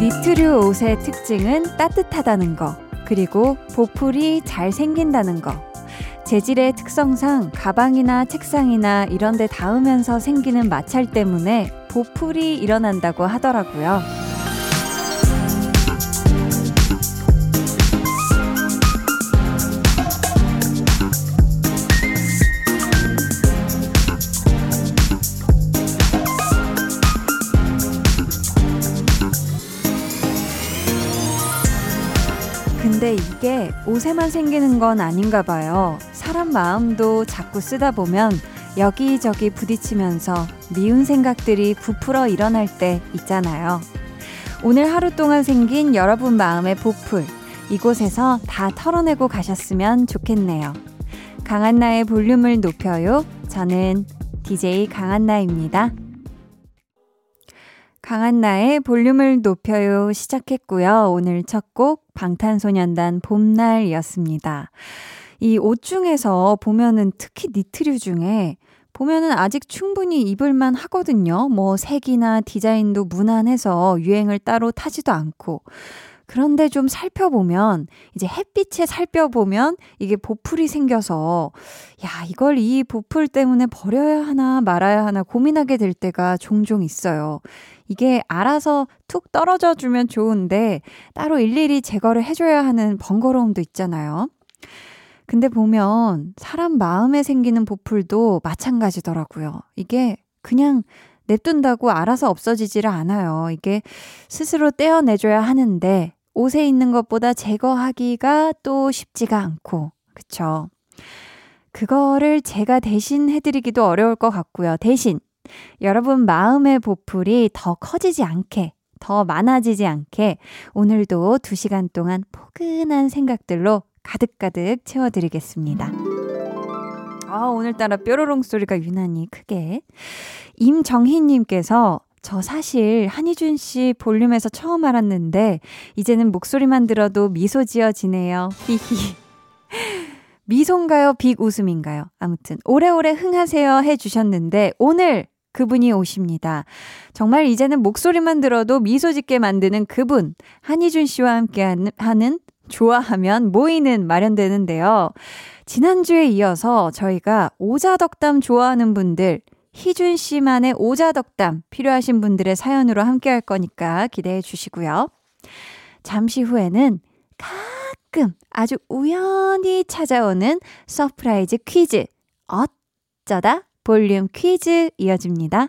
니트류 옷의 특징은 따뜻하다는 거, 그리고 보풀이 잘 생긴다는 거. 재질의 특성상 가방이나 책상이나 이런 데 닿으면서 생기는 마찰 때문에 보풀이 일어난다고 하더라고요. 근데 이게 옷에만 생기는 건 아닌가 봐요. 사람 마음도 자꾸 쓰다 보면 여기저기 부딪히면서 미운 생각들이 부풀어 일어날 때 있잖아요. 오늘 하루 동안 생긴 여러분 마음의 보풀, 이곳에서 다 털어내고 가셨으면 좋겠네요. 강한나의 볼륨을 높여요. 저는 DJ 강한나입니다. 강한나의 볼륨을 높여요 시작했고요. 오늘 첫 곡 방탄소년단 봄날이었습니다. 이 옷 중에서 보면은 특히 니트류 중에 보면은 아직 충분히 입을만 하거든요. 뭐 색이나 디자인도 무난해서 유행을 따로 타지도 않고. 그런데 좀 살펴보면, 이제 햇빛에 살펴보면 이게 보풀이 생겨서, 야, 이걸 이 보풀 때문에 버려야 하나 말아야 하나 고민하게 될 때가 종종 있어요. 이게 알아서 툭 떨어져 주면 좋은데, 따로 일일이 제거를 해줘야 하는 번거로움도 있잖아요. 근데 보면 사람 마음에 생기는 보풀도 마찬가지더라고요. 이게 그냥 냅둔다고 알아서 없어지지를 않아요. 이게 스스로 떼어내줘야 하는데 옷에 있는 것보다 제거하기가 또 쉽지가 않고, 그쵸? 그거를 제가 대신 해드리기도 어려울 것 같고요. 대신 여러분 마음의 보풀이 더 커지지 않게, 더 많아지지 않게 오늘도 두 시간 동안 포근한 생각들로 가득가득 채워드리겠습니다. 아, 오늘따라 뾰로롱 소리가 유난히 크게. 임정희님께서 저 사실 한희준 씨 볼륨에서 처음 알았는데 이제는 목소리만 들어도 미소 지어지네요. 히히. 미소인가요? 빅 웃음인가요? 아무튼 오래오래 흥하세요 해주셨는데 오늘 그분이 오십니다. 정말 이제는 목소리만 들어도 미소 짓게 만드는 그분 한희준 씨와 함께 하는 좋아하면 모이는 마련되는데요. 지난주에 이어서 저희가 오자덕담 좋아하는 분들 희준 씨만의 오자덕담 필요하신 분들의 사연으로 함께 할 거니까 기대해 주시고요. 잠시 후에는 가끔 아주 우연히 찾아오는 surprise 퀴즈 어쩌다 볼륨 퀴즈 이어집니다.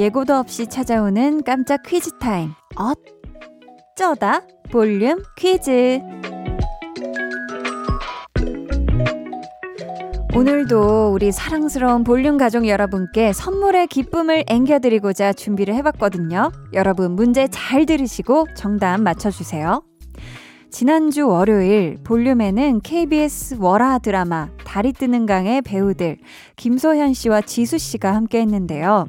예고도 없이 찾아오는 깜짝 퀴즈 타임. 어쩌다 볼륨 퀴즈. 오늘도 우리 사랑스러운 볼륨 가족 여러분께 선물의 기쁨을 앵겨드리고자 준비를 해봤거든요. 여러분 문제 잘 들으시고 정답 맞춰주세요. 지난주 월요일 볼륨에는 KBS 월화 드라마 달이 뜨는 강의 배우들 김소현 씨와 지수 씨가 함께 했는데요.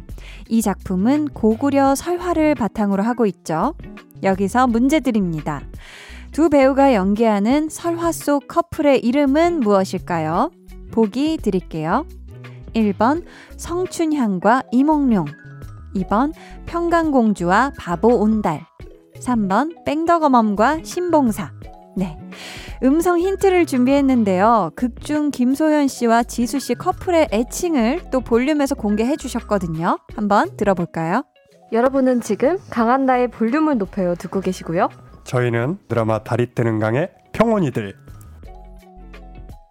이 작품은 고구려 설화를 바탕으로 하고 있죠. 여기서 문제 드립니다. 두 배우가 연기하는 설화 속 커플의 이름은 무엇일까요? 보기 드릴게요. 1번 성춘향과 이몽룡 2번 평강공주와 바보 온달 3번 뺑덕어멈과 신봉사 네. 음성 힌트를 준비했는데요. 극중 김소연 씨와 지수 씨 커플의 애칭을 또 볼륨에서 공개해 주셨거든요. 한번 들어볼까요? 여러분은 지금 강한나의 볼륨을 높여요 듣고 계시고요. 저희는 드라마 다리 뜨는 강의 평온이들.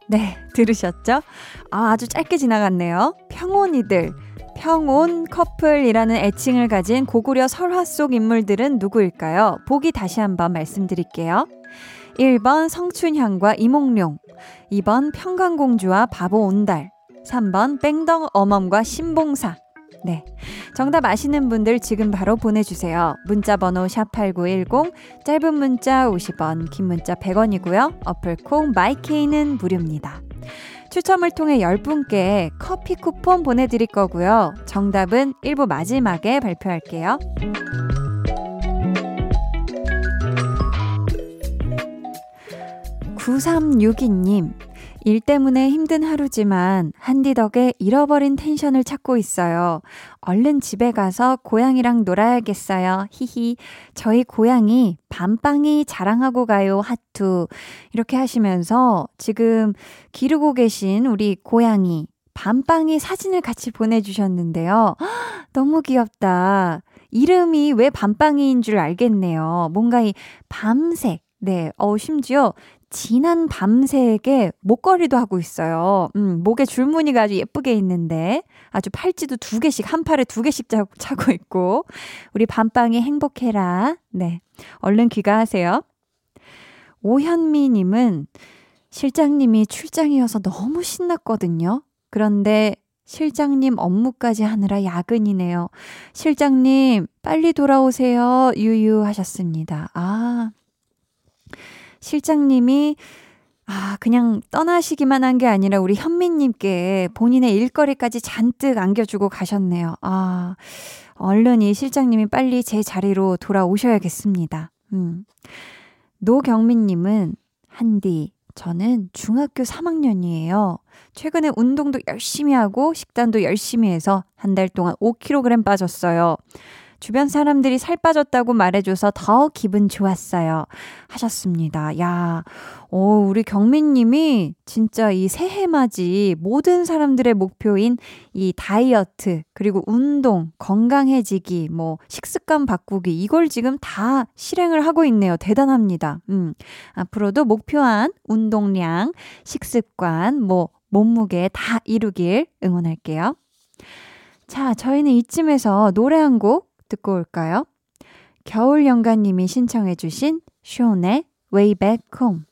네, 들으셨죠? 아, 아주 짧게 지나갔네요. 평온이들. 평온 커플이라는 애칭을 가진 고구려 설화 속 인물들은 누구일까요? 보기 다시 한번 말씀드릴게요. 1번 성춘향과 이몽룡, 2번 평강공주와 바보 온달, 3번 뺑덩 어멈과 신봉사. 네. 정답 아시는 분들 지금 바로 보내주세요. 문자 번호 샵8910, 짧은 문자 50원, 긴 문자 100원이고요. 어플콩 마이케이는 무료입니다. 추첨을 통해 10분께 커피 쿠폰 보내드릴 거고요. 정답은 1부 마지막에 발표할게요. 9362님, 일 때문에 힘든 하루지만 한디 덕에 잃어버린 텐션을 찾고 있어요. 얼른 집에 가서 고양이랑 놀아야겠어요. 히히. 저희 고양이 밤빵이 자랑하고 가요. 하투. 이렇게 하시면서 지금 기르고 계신 우리 고양이 밤빵이 사진을 같이 보내주셨는데요. 너무 귀엽다. 이름이 왜 밤빵이인 줄 알겠네요. 뭔가 이 밤색. 네, 어, 심지어 진한 밤색의 목걸이도 하고 있어요. 음, 목에 줄무늬가 아주 예쁘게 있는데 아주 팔찌도 두 개씩 한 팔에 두 개씩 차, 차고 있고 우리 밤빵이 행복해라. 네. 얼른 귀가하세요. 오현미 님은 실장님이 출장이어서 너무 신났거든요. 그런데 실장님 업무까지 하느라 야근이네요. 실장님 빨리 돌아오세요. 유유 하셨습니다. 아. 실장님이 아, 그냥 떠나시기만 한 게 아니라 우리 현미님께 본인의 일거리까지 잔뜩 안겨주고 가셨네요. 아, 얼른 이 실장님이 빨리 제 자리로 돌아오셔야겠습니다. 음. 노경민님은, 한디, 저는 중학교 3학년이에요. 최근에 운동도 열심히 하고 식단도 열심히 해서 한 달 동안 5kg 빠졌어요. 주변 사람들이 살 빠졌다고 말해줘서 더 기분 좋았어요. 하셨습니다. 야, 오, 우리 경민님이 진짜 이 새해 맞이 모든 사람들의 목표인 이 다이어트, 그리고 운동, 건강해지기, 뭐, 식습관 바꾸기, 이걸 지금 다 실행을 하고 있네요. 대단합니다. 음, 앞으로도 목표한 운동량, 식습관, 뭐, 몸무게 다 이루길 응원할게요. 자, 저희는 이쯤에서 노래 한 곡 듣고 올까요? 겨울 연가님이 신청해주신 쇼의 Way Back Home.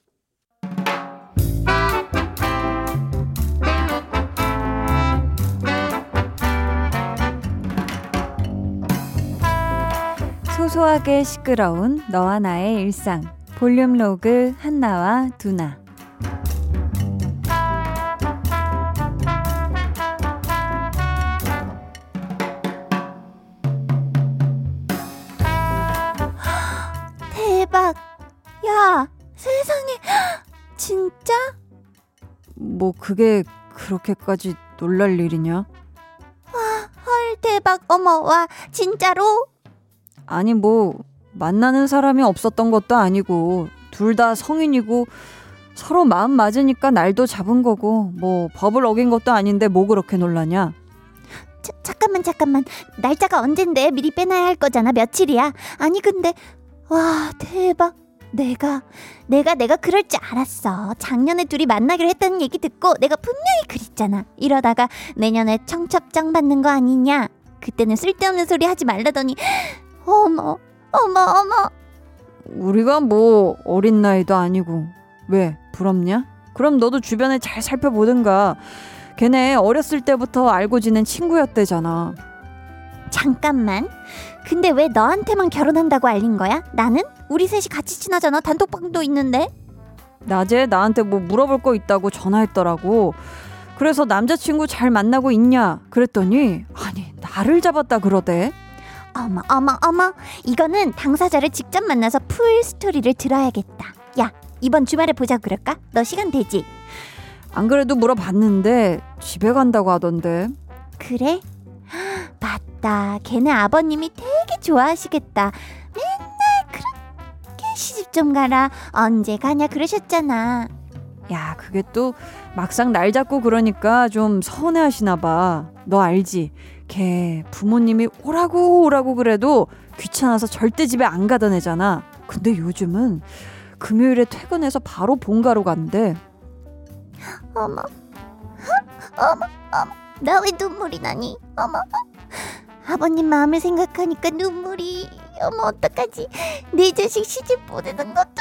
소소하게 시끄러운 너와 나의 일상. 볼륨 로그 한나와 두나. 야, 세상에, 진짜? 뭐, 그게 그렇게까지 놀랄 일이냐? 와, 헐, 대박, 어머, 와, 진짜로? 아니, 뭐, 만나는 사람이 없었던 것도 아니고, 둘 다 성인이고, 서로 마음 맞으니까 날도 잡은 거고, 뭐, 법을 어긴 것도 아닌데 뭐 그렇게 놀라냐? 자, 잠깐만, 잠깐만. 날짜가 언젠데 미리 빼놔야 할 거잖아. 며칠이야? 아니, 근데 와, 대박. 내가, 내가, 내가 그럴 줄 알았어. 작년에 둘이 만나기로 했다는 얘기 듣고 내가 분명히 그랬잖아. 이러다가 내년에 청첩장 받는 거 아니냐? 그때는 쓸데없는 소리 하지 말라더니, 어머, 어머, 어머. 우리가 뭐 어린 나이도 아니고, 왜, 부럽냐? 그럼 너도 주변에 잘 살펴보든가. 걔네 어렸을 때부터 알고 지낸 친구였대잖아. 잠깐만. 근데 왜 너한테만 결혼한다고 알린 거야? 나는? 우리 셋이 같이 지나잖아. 단톡방도 있는데. 낮에 나한테 뭐 물어볼 거 있다고 전화했더라고. 그래서 남자친구 잘 만나고 있냐? 그랬더니 아니 나를 잡았다 그러대. 어머 어머 어머 이거는 당사자를 직접 만나서 풀 스토리를 들어야겠다. 야 이번 주말에 보자 그럴까? 너 시간 되지? 안 그래도 물어봤는데 집에 간다고 하던데. 그래? 맞다. 걔네 아버님이 되게 좋아하시겠다. 그렇게 시집 좀 가라. 언제 가냐 그러셨잖아. 야, 그게 또 막상 날 잡고 그러니까 좀 서운해 하시나 봐. 너 알지? 걔 부모님이 오라고 오라고 그래도 귀찮아서 절대 집에 안 가던 애잖아. 근데 요즘은 금요일에 퇴근해서 바로 본가로 간대. 어머, 어머, 어머, 나 왜 눈물이 나니? 어머, 아버님 마음을 생각하니까 눈물이. 어머, 어떡하지? 내 자식 시집 보내는 것도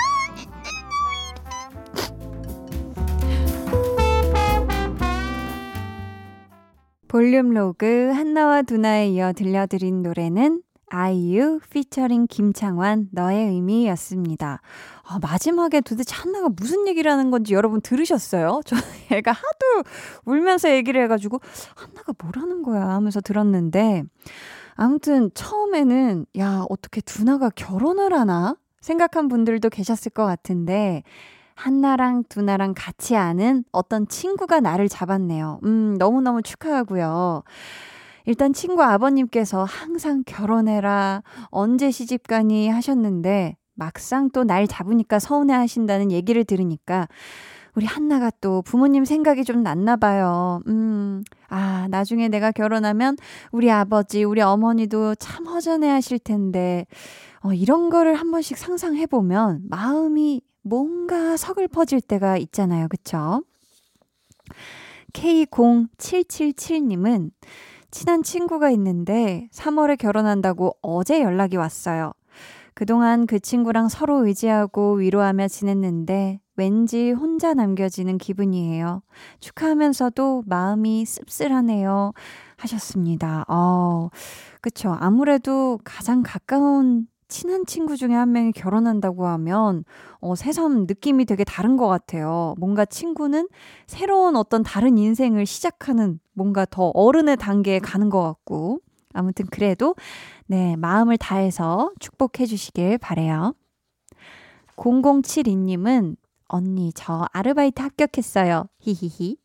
볼륨 로그 한나와 두나에 이어 들려드린 노래는 아이유 피처링 김창완 너의 의미였습니다. 아, 마지막에 도대체 한나가 무슨 얘기를 하는 건지 여러분 들으셨어요? 저 애가 하도 울면서 얘기를 해가지고 한나가 뭐라는 거야 하면서 들었는데 아무튼 처음에는 야 어떻게 두나가 결혼을 하나 생각한 분들도 계셨을 것 같은데 한나랑 두나랑 같이 아는 어떤 친구가 나를 잡았네요. 음, 너무너무 축하하고요. 일단 친구 아버님께서 항상 결혼해라, 언제 시집가니 하셨는데, 막상 또 날 잡으니까 서운해 하신다는 얘기를 들으니까, 우리 한나가 또 부모님 생각이 좀 났나 봐요. 음, 아, 나중에 내가 결혼하면 우리 아버지, 우리 어머니도 참 허전해 하실 텐데, 어, 이런 거를 한 번씩 상상해보면 마음이 뭔가 서글퍼질 때가 있잖아요. 그쵸? K0777님은 친한 친구가 있는데 3월에 결혼한다고 어제 연락이 왔어요. 그동안 그 친구랑 서로 의지하고 위로하며 지냈는데 왠지 혼자 남겨지는 기분이에요. 축하하면서도 마음이 씁쓸하네요. 하셨습니다. 어, 그쵸. 아무래도 가장 가까운 친한 친구 중에 한 명이 결혼한다고 하면 어, 새삼 느낌이 되게 다른 것 같아요. 뭔가 친구는 새로운 어떤 다른 인생을 시작하는 뭔가 더 어른의 단계에 가는 것 같고 아무튼 그래도 네 마음을 다해서 축복해 주시길 바래요. 0072님은 언니, 저 아르바이트 합격했어요. 히히히.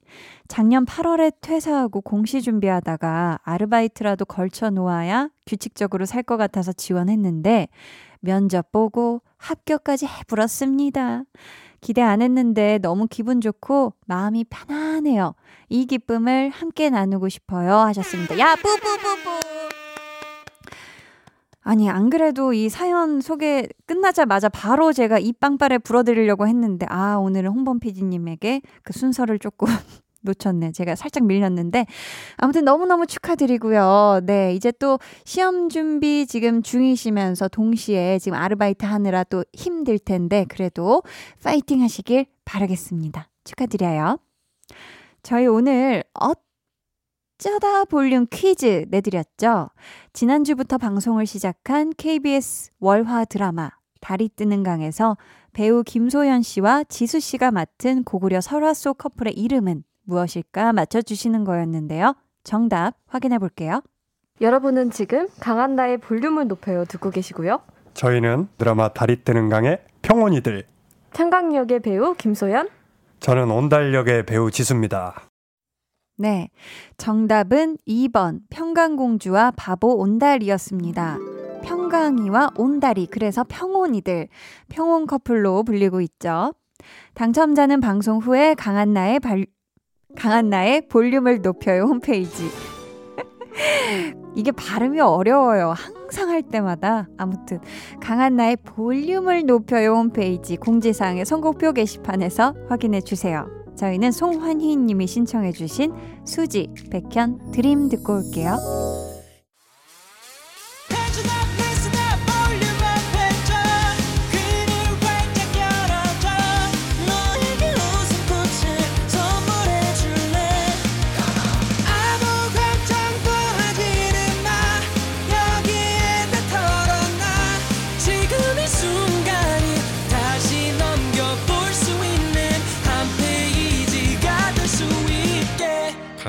작년 8월에 퇴사하고 공시 준비하다가 아르바이트라도 걸쳐 놓아야 규칙적으로 살 것 같아서 지원했는데 면접 보고 합격까지 해불었습니다. 기대 안 했는데 너무 기분 좋고 마음이 편안해요. 이 기쁨을 함께 나누고 싶어요. 하셨습니다. 야, 뿌뿌뿌뿌! 아니, 안 그래도 이 사연 소개 끝나자마자 바로 제가 이 빵빠레 불어드리려고 했는데, 아, 오늘은 홍범 PD님에게 그 순서를 조금 놓쳤네. 제가 살짝 밀렸는데. 아무튼 너무너무 축하드리고요. 네, 이제 또 시험 준비 지금 중이시면서 동시에 지금 아르바이트 하느라 또 힘들 텐데, 그래도 파이팅 하시길 바라겠습니다. 축하드려요. 저희 오늘 어 어쩌다 볼륨 퀴즈 내드렸죠. 지난주부터 방송을 시작한 KBS 월화 드라마 달이 뜨는 강에서 배우 김소연 씨와 지수 씨가 맡은 고구려 설화 속 커플의 이름은 무엇일까 맞춰주시는 거였는데요. 정답 확인해 볼게요. 여러분은 지금 강한나의 볼륨을 높여요 듣고 계시고요. 저희는 드라마 달이 뜨는 강의 평온이들. 창강역의 배우 김소연. 저는 온달역의 배우 지수입니다. 네. 정답은 2번 평강공주와 바보 온달이었습니다. 평강이와 온달이 그래서 평온이들 평온 커플로 불리고 있죠. 당첨자는 방송 후에 강한나의 발, 강한나의 볼륨을 높여요 홈페이지. 이게 발음이 어려워요. 항상 할 때마다. 아무튼 강한나의 볼륨을 높여요 홈페이지 공지사항의 선곡표 게시판에서 확인해 주세요. 저희는 송환희 님이 신청해 주신 수지, 백현, 드림 듣고 올게요.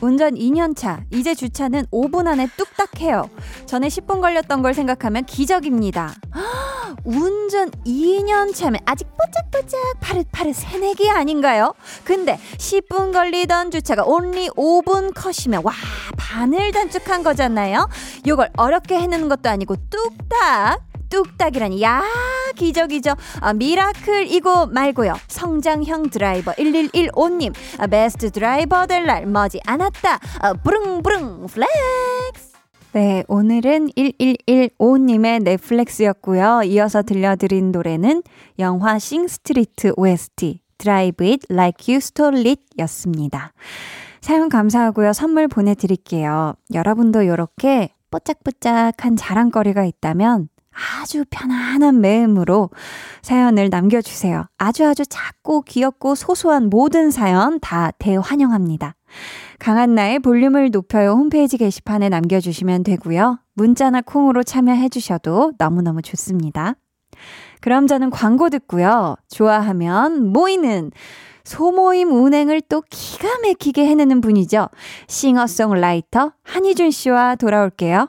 운전 2년차. 이제 주차는 5분 안에 뚝딱 해요. 전에 10분 걸렸던 걸 생각하면 기적입니다. 운전 2년 차면 아직 뽀짝뽀짝 파릇파릇 새내기 아닌가요? 근데 10분 걸리던 주차가 only 5분 컷이면 와 반을 단축한 거잖아요. 요걸 어렵게 해내는 것도 아니고 뚝딱 뚝딱이라니 야 기적이죠 아, miracle 이고 말고요 성장형 드라이버 1115님 아, best driver 될 날 머지 않았다 아, 부릉부릉 flex 네, 오늘은 1115님의 넷플렉스였고요. 이어서 들려드린 노래는 영화 싱스트리트 OST Drive It Like You Stole It 였습니다. 사연 감사하고요. 선물 보내드릴게요. 여러분도 이렇게 뽀짝뽀짝한 자랑거리가 있다면 아주 편안한 마음으로 사연을 남겨주세요. 아주 아주 작고 귀엽고 소소한 모든 사연 다 대환영합니다. 강한나의 볼륨을 높여요 홈페이지 게시판에 남겨주시면 되고요. 문자나 콩으로 참여해주셔도 너무너무 좋습니다. 그럼 저는 광고 듣고요. 좋아하면 모이는 소모임 운행을 또 기가 막히게 해내는 분이죠. 싱어송라이터 한희준 씨와 돌아올게요.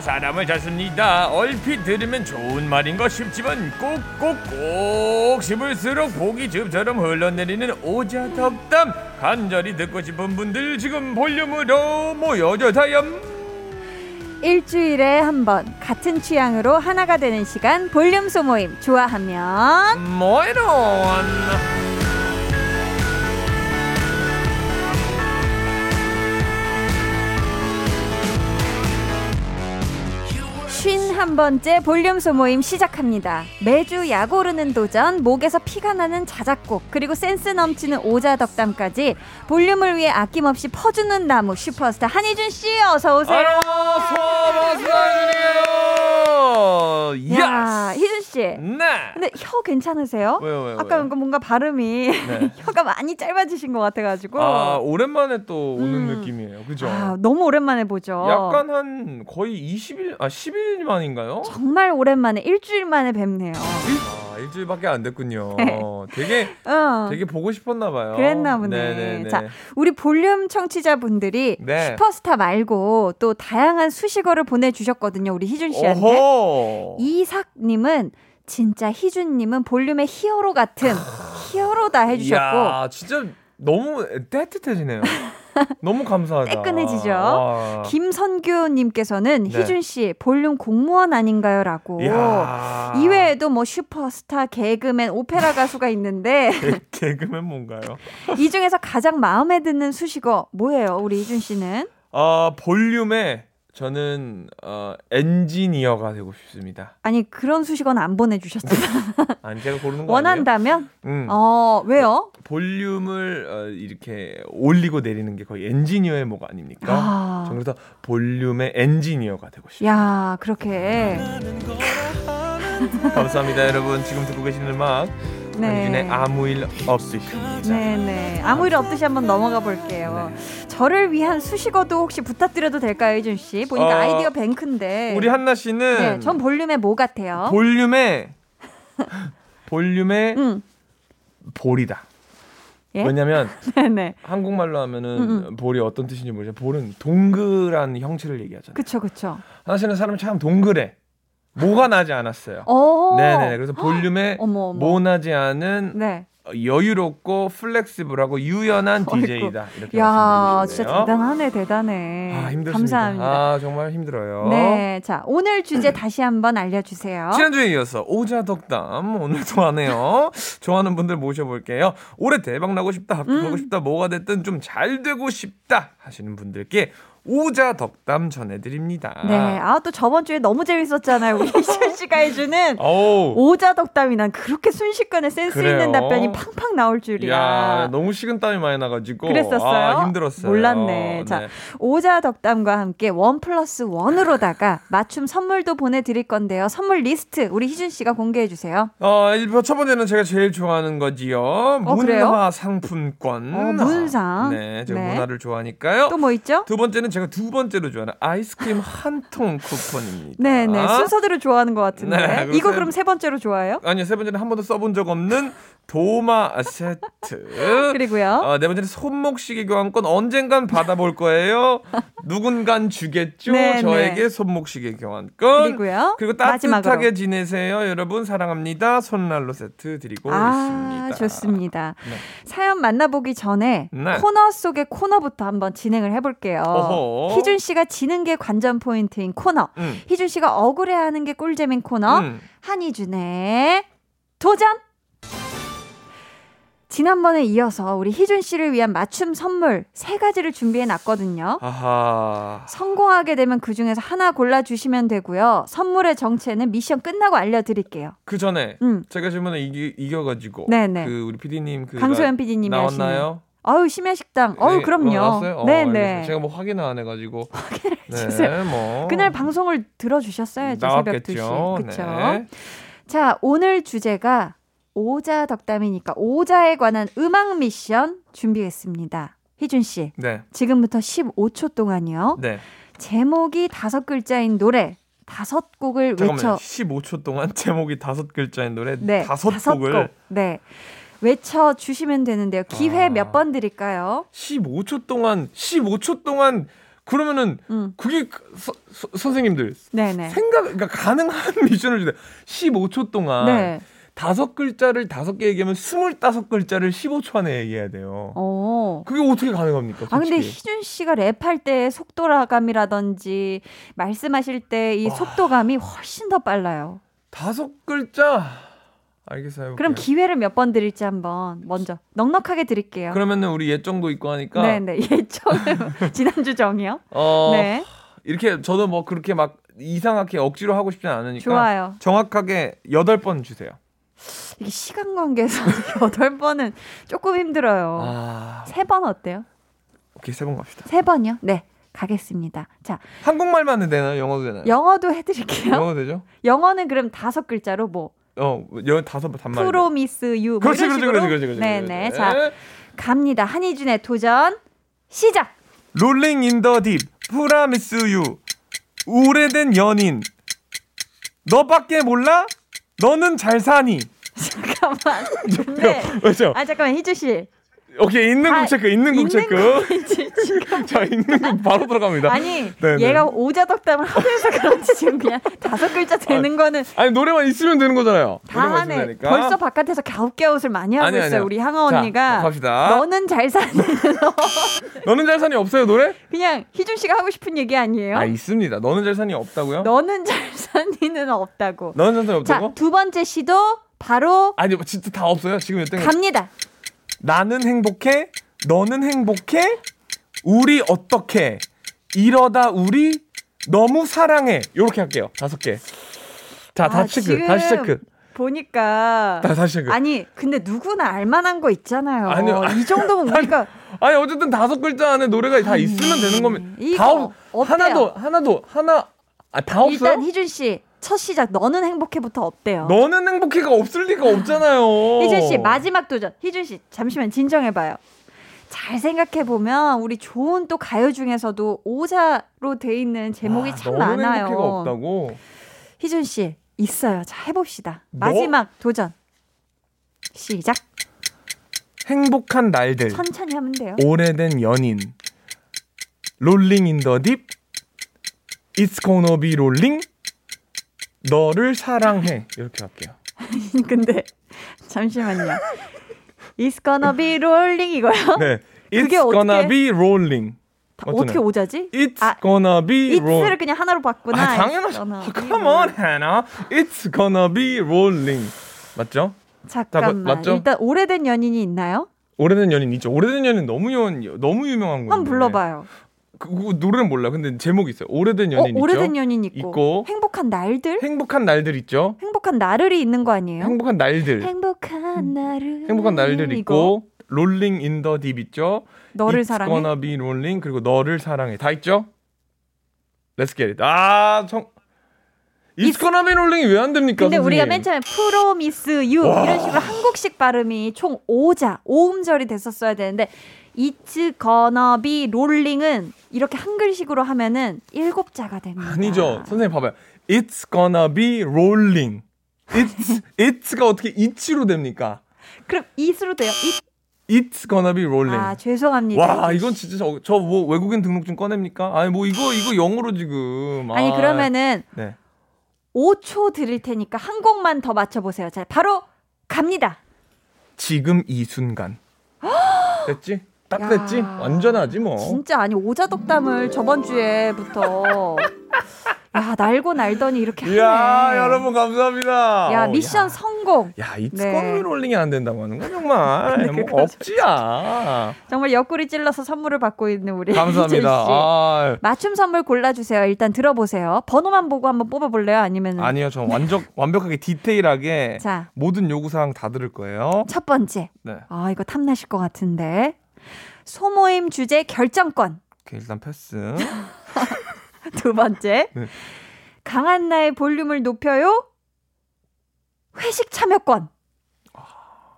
사람을 찾습니다. 얼핏 들으면 좋은 말인 것 싶지만 꼭꼭꼭 씹을수록 복이 즙처럼 흘러내리는 오자 덕담 간절히 듣고 싶은 분들 지금 볼륨으로 모여줘서요. 일주일에 한 번 같은 취향으로 하나가 되는 시간 볼륨 소모임 좋아하면 모이론 쉰한 번째 볼륨 소모임 시작합니다. 매주 약 오르는 도전, 목에서 피가 나는 자작곡, 그리고 센스 넘치는 오자 덕담까지 볼륨을 위해 아낌없이 퍼주는 나무 슈퍼스타 한희준 씨 어서 오세요. 소방사님이에요. 야, 희준 씨. 네. 근데 혀 괜찮으세요? 왜요, 왜요? 아까 왜요? 뭔가 발음이 네. 혀가 많이 짧아지신 것 같아가지고. 아 오랜만에 또 오는 음. 느낌이에요. 그죠? 아, 너무 오랜만에 보죠. 약간 한 거의 20일 아 10일 만인가요? 정말 오랜만에 일주일 만에 뵙네요. 아 일주일밖에 안 됐군요. 네. 되게 어. 되게 보고 싶었나 봐요. 그랬나 보네. 네네네. 자, 우리 볼륨 청취자분들이 네. 슈퍼스타 말고 또 다양한 수식어를 보내 주셨거든요. 우리 희준 씨한테. 오호. 이삭님은 진짜 희준님은 볼륨의 히어로 같은 히어로다 해주셨고. 이야, 진짜 너무 따뜻해지네요. 너무 감사하다. 뜨끈해지죠? 와. 김선규님께서는 네. 희준 씨 볼륨 공무원 아닌가요?라고. 이야. 이외에도 뭐 슈퍼스타, 개그맨, 오페라 가수가 있는데 개- 개그맨 뭔가요? 이 중에서 가장 마음에 드는 수식어 뭐예요, 우리 희준 씨는? 아 볼륨에 저는 어, 엔지니어가 되고 싶습니다. 아니 그런 수식어는 안 보내주셨어요. 아니 제가 고르는 거 원한다면? 아니에요? 음. 어 왜요? 볼륨을 어, 이렇게 올리고 내리는 게 거의 엔지니어의 목 아닙니까? 아. 저 그래서 볼륨의 엔지니어가 되고 싶어요. 야 그렇게 감사합니다, 여러분. 지금 듣고 계시는 음악 네. 한준의 아무 일 없으십니다. 네네 아무 일 없듯이 한번 넘어가 볼게요. 저를 위한 수식어도 혹시 부탁드려도 될까요, 희준 씨? 보니까 어, 아이디어 뱅크인데. 우리 한나 씨는 네, 전 볼륨의 뭐 같아요? 볼륨의 볼륨의 응. 볼이다. 예? 왜냐면 네네. 한국말로 하면은 음, 볼이 어떤 뜻인지 모르지만 볼은 동그란 형체를 얘기하잖아요. 그쵸 그쵸. 한나 씨는 사람이 참 동그래. 모가 나지 않았어요. 어. 네네. 그래서 볼륨에 어머 어머. 모 나지 않은 네. 여유롭고 플렉시블하고 유연한 어이구. DJ다. 이렇게 야 진짜. 대단하네 대단해. 아 힘들습니다. 감사합니다. 아 정말 힘들어요. 네, 자 오늘 주제 다시 한번 알려 주세요. 지난주에 이어서 오자덕담 오늘도 하네요. 좋아하는 분들 모셔 볼게요. 올해 대박 나고 싶다, 합격하고 음. 싶다, 뭐가 됐든 좀 잘 되고 싶다 하시는 분들께 오자 덕담 전해드립니다. 네. 아, 또 저번 주에 너무 재밌었잖아요. 우리 이철 씨가 해주는. 오자 덕담이 난 그렇게 순식간에 센스 그래요? 있는 답변이 팡팡 나올 줄이야. 야, 너무 식은땀이 많이 나가지고. 그랬었어요? 아, 힘들었어요. 몰랐네. 자, 오자 덕담과 함께 one plus one으로다가 맞춤 선물도 보내드릴 건데요. 선물 리스트 우리 희준 씨가 공개해 주세요. 어, 일- 첫 번째는 제가 제일 좋아하는 거지요. 그래요? 문화 상품권. 어, 문상. 네, 제가 네. 문화를 좋아하니까요. 또 뭐 있죠? 두 번째는 제가 두 번째로 좋아하는 아이스크림 한 통 쿠폰입니다. 네 네 순서대로 좋아하는 것 같은데 네, 이거 세- 그럼 세 번째로 좋아요? 아니요, 세 번째는 한 번도 써본 적 없는 도마 세트. 그리고요. 어, 네 번째는 손목시계 교환권 언젠간 받아볼 거예요. 누군간 주겠죠. 네, 저에게 네. 손목시계 교환권. 그리고요. 그리고 따뜻하게 마지막으로. 지내세요, 여러분. 사랑합니다. 손난로 세트 드리고 아, 있습니다. 좋습니다. 네. 사연 만나보기 전에 네. 코너 속의 코너부터 한번 진행을 해볼게요. 어허. 희준 씨가 지는 게 관전 포인트인 코너. 음. 희준 씨가 억울해하는 게 꿀잼인 코너. 음. 한희준의 도전! 지난번에 이어서 우리 희준 씨를 위한 맞춤 선물 세 가지를 준비해 놨거든요. 아하. 성공하게 되면 그 중에서 하나 골라 주시면 되고요. 선물의 정체는 미션 끝나고 알려드릴게요. 그 전에 음. 제가 질문에 이기, 이겨가지고 네네. 그 우리 PD님 그 강소연 PD님이 나왔나요? 아유 심야 식당. 어유 네, 그럼요. 나왔어요? 어, 네네. 알겠어요. 제가 뭐 확인을 안 해가지고 확인을 해주세요. 뭐 그날 방송을 들어주셨어야죠. 새벽 나왔겠죠. 2시. 그쵸? 네. 자, 오늘 주제가 오자 덕담이니까 오자에 관한 음악 미션 준비했습니다. 희준 씨, 네. 지금부터 15초 동안이요. 네. 제목이 다섯 글자인 노래 다섯 곡을 잠깐만요. 외쳐 15초 동안 제목이 다섯 글자인 노래 네, 다섯 곡을 곡. 네. 외쳐 주시면 되는데요. 기회 아. 몇번 드릴까요? 15초 동안 15초 동안 그러면은 음. 그게 그 서, 서- 선생님들 네네. 생각 그러니까 가능한 미션을 주세요. 15초 동안 네. 다섯 글자를 다섯 개 얘기하면 스물다섯 글자를 15초 안에 얘기해야 돼요. 어. 그게 어떻게 가능합니까? 아 근데 솔직히? 희준 씨가 랩할 때 속도감이라든지 말씀하실 때 이 속도감이 훨씬 더 빨라요. 다섯 글자 알겠어요. 그럼 해볼게요. 기회를 몇 번 드릴지 한번 먼저 넉넉하게 드릴게요. 그러면은 우리 예정도 있고 하니까 네네 예정은 지난주 정이요. 어 네 이렇게 저도 뭐 그렇게 막 이상하게 억지로 하고 싶지는 않으니까 좋아요. 정확하게 여덟 번 주세요. 이게 시간 관계에서 여덟 번은 조금 힘들어요. 아 세번 어때요? 오케이 세 번 갑시다. 세 번이요? 네 가겠습니다. 자 한국말만 되나요? 영어도 되나요? 영어도 해드릴게요. 영어 되죠? 영어는 그럼 다섯 글자로 뭐 어, 여 다섯 번 단말. promise you 뭐 그렇지, 그렇지, 그렇지, 그렇지, 그렇지. 네네 그렇지. 자 갑니다. 한희준의 도전 시작. rolling in the deep, promise you. 오래된 연인. 너밖에 몰라? 너는 잘 사니? 잠깐만. 근데 그렇죠. 아 잠깐만 희주 씨. 오케이 있는 다곡 체크, 있는 곡 있는 체크. 자 있는 곡 바로 들어갑니다. 아니 네, 네. 얘가 오자덕담을 하도 해서 그런지 지금 그냥 다섯 글자 되는 거는 아니 노래만 있으면 되는 거잖아요. 다 노래만 하네. 있으면 되니까. 벌써 바깥에서 갸웃갸웃을 많이 하고 아니, 있어요. 아니요. 우리 향아 자, 언니가. 갑시다. 너는 잘 사니. 너는 잘 사니 없어요 노래? 그냥 희준 씨가 하고 싶은 얘기 아니에요? 아 있습니다. 너는 잘 사니 없다고요? 너는 잘 사니는 없다고. 너는 잘 사니 자, 없다고? 두 번째 시도 바로 아니 뭐 진짜 다 없어요. 지금 몇 등? 갑니다. 나는 행복해. 너는 행복해. 우리 어떻게? 이러다 우리 너무 사랑해. 요렇게 할게요. 다섯 개. 자, 아, 다시 체크. 다시 체크. 보니까 다, 다시 체크. 아니, 아니 근데 누구나 알만한 거 있잖아요. 아니요. 이 정도면 우리가 어쨌든 다섯 글자 안에 노래가 다 있으면 되는 거면 다 없, 어때요? 하나도 하나도 하나 아, 다 없어요? 일단 희준 씨 첫 시작 너는 행복해부터 어때요? 너는 행복해가 없을 리가 없잖아요. 희준 씨 마지막 도전. 희준 씨 잠시만 진정해봐요. 잘 생각해 보면 우리 좋은 또 가요 중에서도 오자로 돼 있는 제목이 아, 참 너는 많아요. 행복해가 없다고. 희준 씨 있어요. 자 해봅시다. 뭐? 마지막 도전. 시작. 행복한 날들. 천천히 하면 돼요. 오래된 연인 롤링 인 더 딥 It's gonna be rolling 너를 사랑해 이렇게 할게요 근데 잠시만요. It's gonna be rolling 이거요? 네 It's gonna 어떻게- be rolling 다 맞잖아요. 어떻게 오자지? It's 아, gonna be it's를 그냥 하나로 봤구나. 아 당연하죠 아, Come on Hannah It's gonna be rolling 맞죠? 잠깐만. 맞죠? 일단 오래된 연인이 있나요? 오래된 연인 있죠 오래된 연인 너무 연 너무 유명한 건데 한번 불러봐요. 그, 그 노래는 몰라. 근데 제목이 있어요. 오래된 어, 연인 있죠. 오래된 연인 있고, 있고. 행복한 날들? 행복한 날들 있죠. 행복한 나를이 있는 거 아니에요? 행복한 날들. 행복한 날을 행복한 날들. 있고 롤링 인 더 딥 있죠. 너를 사랑해. gonna be rolling 그리고 너를 사랑해 다 있죠. Let's get it. 아, 정 It's, gonna be rolling이 왜안 됩니까? 근데 우리가 선생님? 맨 처음에 프로미스 유 이런 식으로 한국식 발음이 총 5자, 5음절이 됐었어야 되는데 It's gonna be rolling은 이렇게 한글식으로 하면은 7자가 됩니다. 아니죠. 선생님 봐봐요. It's gonna be rolling. It's it's가 어떻게 it로 됩니까? 그럼 it으로 돼요. it. It's gonna be rolling. 아, 죄송합니다. 와, 이건 진짜 저, 저 뭐 외국인 등록증 꺼냅니까? 아니 뭐 이거 이거 영어로 지금. 아니 아, 그러면은 네. 5초 드릴 테니까 한 곡만 더 맞춰 보세요. 자, 바로 갑니다. 지금 이 순간. 됐지? 딱 야. 됐지? 완전하지 뭐. 진짜 아니 오자덕담을 저번 주에부터 야 날고 날더니 이렇게 하네. 이야, 여러분 감사합니다. 야 어, 미션 야. 성공. 야, 이 네. 네. 롤링이 안 된다고 하는 건 정말 뭐 없지야. 정말 옆구리 찔러서 선물을 받고 있는 우리 감사합니다. 아, 맞춤 선물 골라주세요. 일단 들어보세요. 번호만 보고 한번 뽑아볼래요? 아니면 아니요, 저 완전 완벽하게 디테일하게 자, 모든 요구 사항 다 들을 거예요. 첫 번째. 네. 아 이거 탐나실 것 같은데 소모임 주제 결정권. 오케이, 일단 패스. 두 번째. 네. 강한 나의 볼륨을 높여요. 회식 참여권.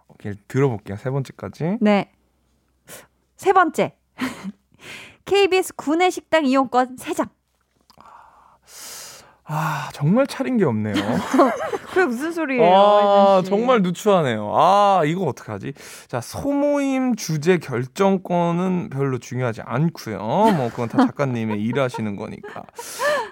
오케이, 들어볼게요. 세 번째까지. 네. 세 번째. KBS 구내 식당 이용권 3장. 아, 정말 차린 게 없네요. 그게 무슨 소리예요? 아? 정말 누추하네요. 아, 이거 어떡하지? 자, 소모임 주제 결정권은 별로 중요하지 않고요. 뭐 그건 다 작가님의 일하시는 거니까.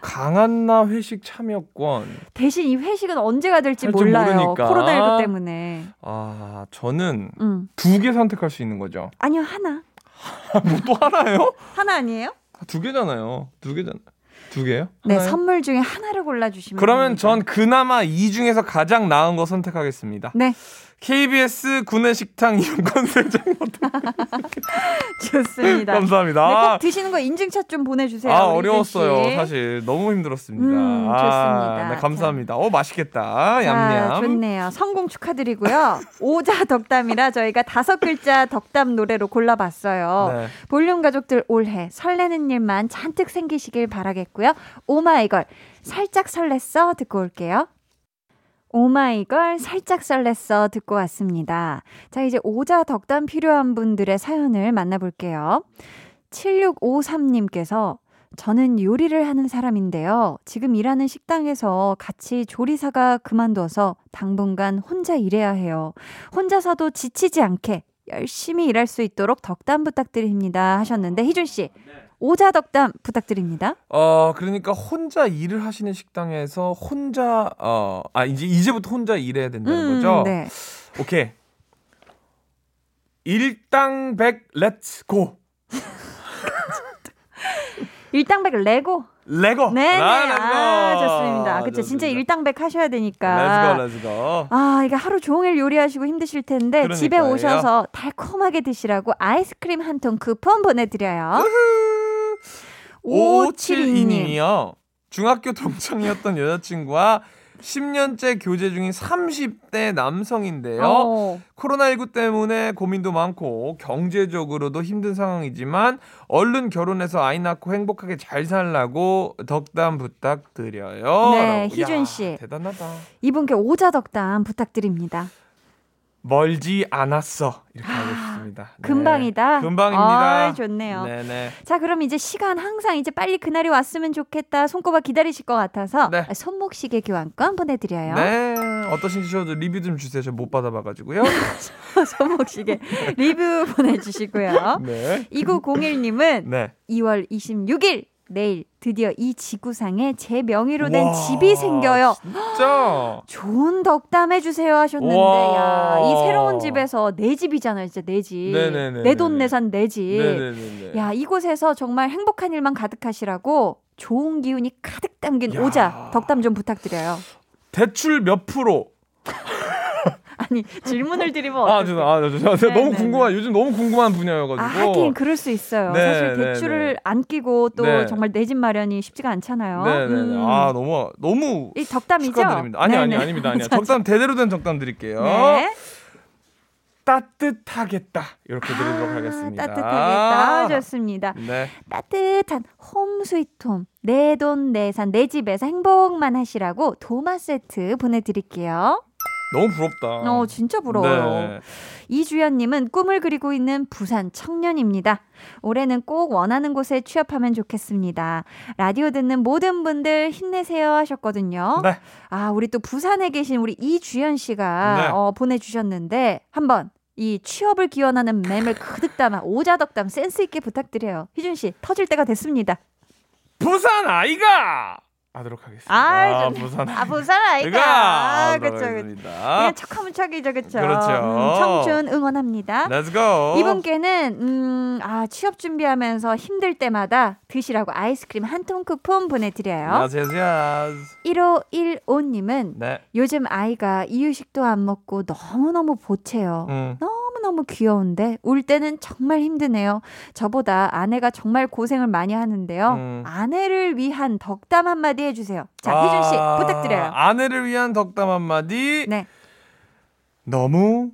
강한나 회식 참여권. 대신 이 회식은 언제가 될지 할줄 몰라요. 모르니까. 코로나19 때문에. 아, 저는 음. 두개 선택할 수 있는 거죠. 아니요, 하나. 뭐 또 하나요? 하나 아니에요? 두 개잖아요. 두 개잖아요. 두 개요? 네, 하나요? 선물 중에 하나를 골라 주시면 그러면 됩니다. 전 그나마 이 중에서 가장 나은 거 선택하겠습니다. 네, KBS 구내식당 이용권 세장 좋습니다. 감사합니다. 네, 꼭 드시는 거 인증샷 좀 보내주세요. 아 어려웠어요. 사실 너무 힘들었습니다. 음, 아, 좋습니다. 네, 감사합니다. 어 맛있겠다. 자, 얌얌. 좋네요. 성공 축하드리고요. 오자 덕담이라 저희가 다섯 글자 덕담 노래로 골라봤어요. 네. 볼륨 가족들 올해 설레는 일만 잔뜩 생기시길 바라겠고요. 오마이걸 살짝 설렜어 듣고 올게요. 오마이걸 살짝 설렜어 듣고 왔습니다. 자, 이제 오자 덕담 필요한 분들의 사연을 만나볼게요. 7653님께서 저는 요리를 하는 사람인데요. 지금 일하는 식당에서 같이 조리사가 그만둬서 당분간 혼자 일해야 해요. 혼자서도 지치지 않게 열심히 일할 수 있도록 덕담 부탁드립니다 하셨는데 희준 씨 오자 덕담 부탁드립니다. 어 그러니까 혼자 일을 하시는 식당에서 혼자 어 아 이제 이제부터 혼자 일해야 된다는 거죠. 네. 오케이. 일당백 Let's go. 일당백 let's go. Let's go. 네, 네. 아. 아, 좋습니다. 그쵸. 진짜. 일당백 하셔야 되니까. Let's go let's go. 아, 이게 하루 종일 요리하시고 힘드실 텐데 그러니까요. 집에 오셔서 달콤하게 드시라고 아이스크림 한 통 쿠폰 보내 드려요. 5722님. 5722님이요. 중학교 동창이었던 여자친구와 10년째 교제 중인 30대 남성인데요. 어. 코로나19 때문에 고민도 많고 경제적으로도 힘든 상황이지만 얼른 결혼해서 아이 낳고 행복하게 잘 살라고 덕담 부탁드려요. 네, 라고. 희준 야, 씨. 대단하다. 이분께 오자 덕담 부탁드립니다. 멀지 않았어. 이렇게 하고 아, 싶습니다. 네. 금방이다. 금방입니다. 아, 좋네요. 네네. 자, 그럼 이제 시간 항상 이제 빨리 그날이 왔으면 좋겠다. 손꼽아 기다리실 것 같아서 네. 손목시계 교환권 보내드려요. 네. 어떠신지 저도 리뷰 좀 주세요. 저 못 받아봐가지고요. 손목시계 리뷰 보내주시고요. 네. 2901님은 네. 2월 26일 내일 드디어 이 지구상에 제 명의로 된 와, 집이 생겨요. 진짜. 좋은 덕담 해주세요 하셨는데 와. 야, 이 새로운 집에서 내 집이잖아요, 진짜 내 집. 네네네네. 내돈 내산 내 집. 네네네. 야, 이곳에서 정말 행복한 일만 가득하시라고 좋은 기운이 가득 담긴 야. 오자 덕담 좀 부탁드려요. 대출 몇 프로? 아니 질문을 드리면 아, 어떡해. 저, 아, 저, 저, 저 네, 너무 네, 궁금한 요즘 너무 궁금한 분야여가지고. 아, 하긴 그럴 수 있어요. 네, 사실 네, 대출을 네. 안 끼고 또 네. 정말 내 집 마련이 쉽지가 않잖아요. 음. 아 너무 너무 이 덕담이죠? 축하드립니다. 아니 아니. 아닙니다. 아니야. 적담 제대로 된 적담 드릴게요. 네. 따뜻하겠다 이렇게 드리도록 아, 하겠습니다. 따뜻하겠다. 좋습니다. 네. 따뜻한 홈 스위트홈 내 돈 내산 내 집에서 행복만 하시라고 도마 세트 보내드릴게요. 너무 부럽다. 어 진짜 부러워요. 네. 이주연님은 꿈을 그리고 있는 부산 청년입니다. 올해는 꼭 원하는 곳에 취업하면 좋겠습니다. 라디오 듣는 모든 분들 힘내세요 하셨거든요. 네. 아 우리 또 부산에 계신 우리 이주연 씨가 네. 어, 보내주셨는데 한번 이 취업을 기원하는 맴을 가득 담아 오자덕담 센스 있게 부탁드려요. 희준 씨 터질 때가 됐습니다. 부산 아이가 하도록 하겠습니다. 아, 좀- 부산 아 부산 아이가 아, 하도록 그쵸 그쵸. 하겠습니다. 그냥 척하면 척이죠 그쵸. 그렇죠. 음, 청춘 응원합니다. Let's go. 이분께는 음, 아, 취업 준비하면서 힘들 때마다 드시라고 아이스크림 한 통 쿠폰 보내드려요. 안녕하세요. 1515님은 네. 요즘 아이가 이유식도 안 먹고 너무 너무 보채요. 음. 너무 너무 귀여운데 울 때는 정말 힘드네요. 저보다 아내가 정말 고생을 많이 하는데요. 음. 아내를 위한 덕담 한마디 해 주세요. 자, 혜준 씨 아, 부탁드려요. 아내를 위한 덕담 한마디. 네. 너무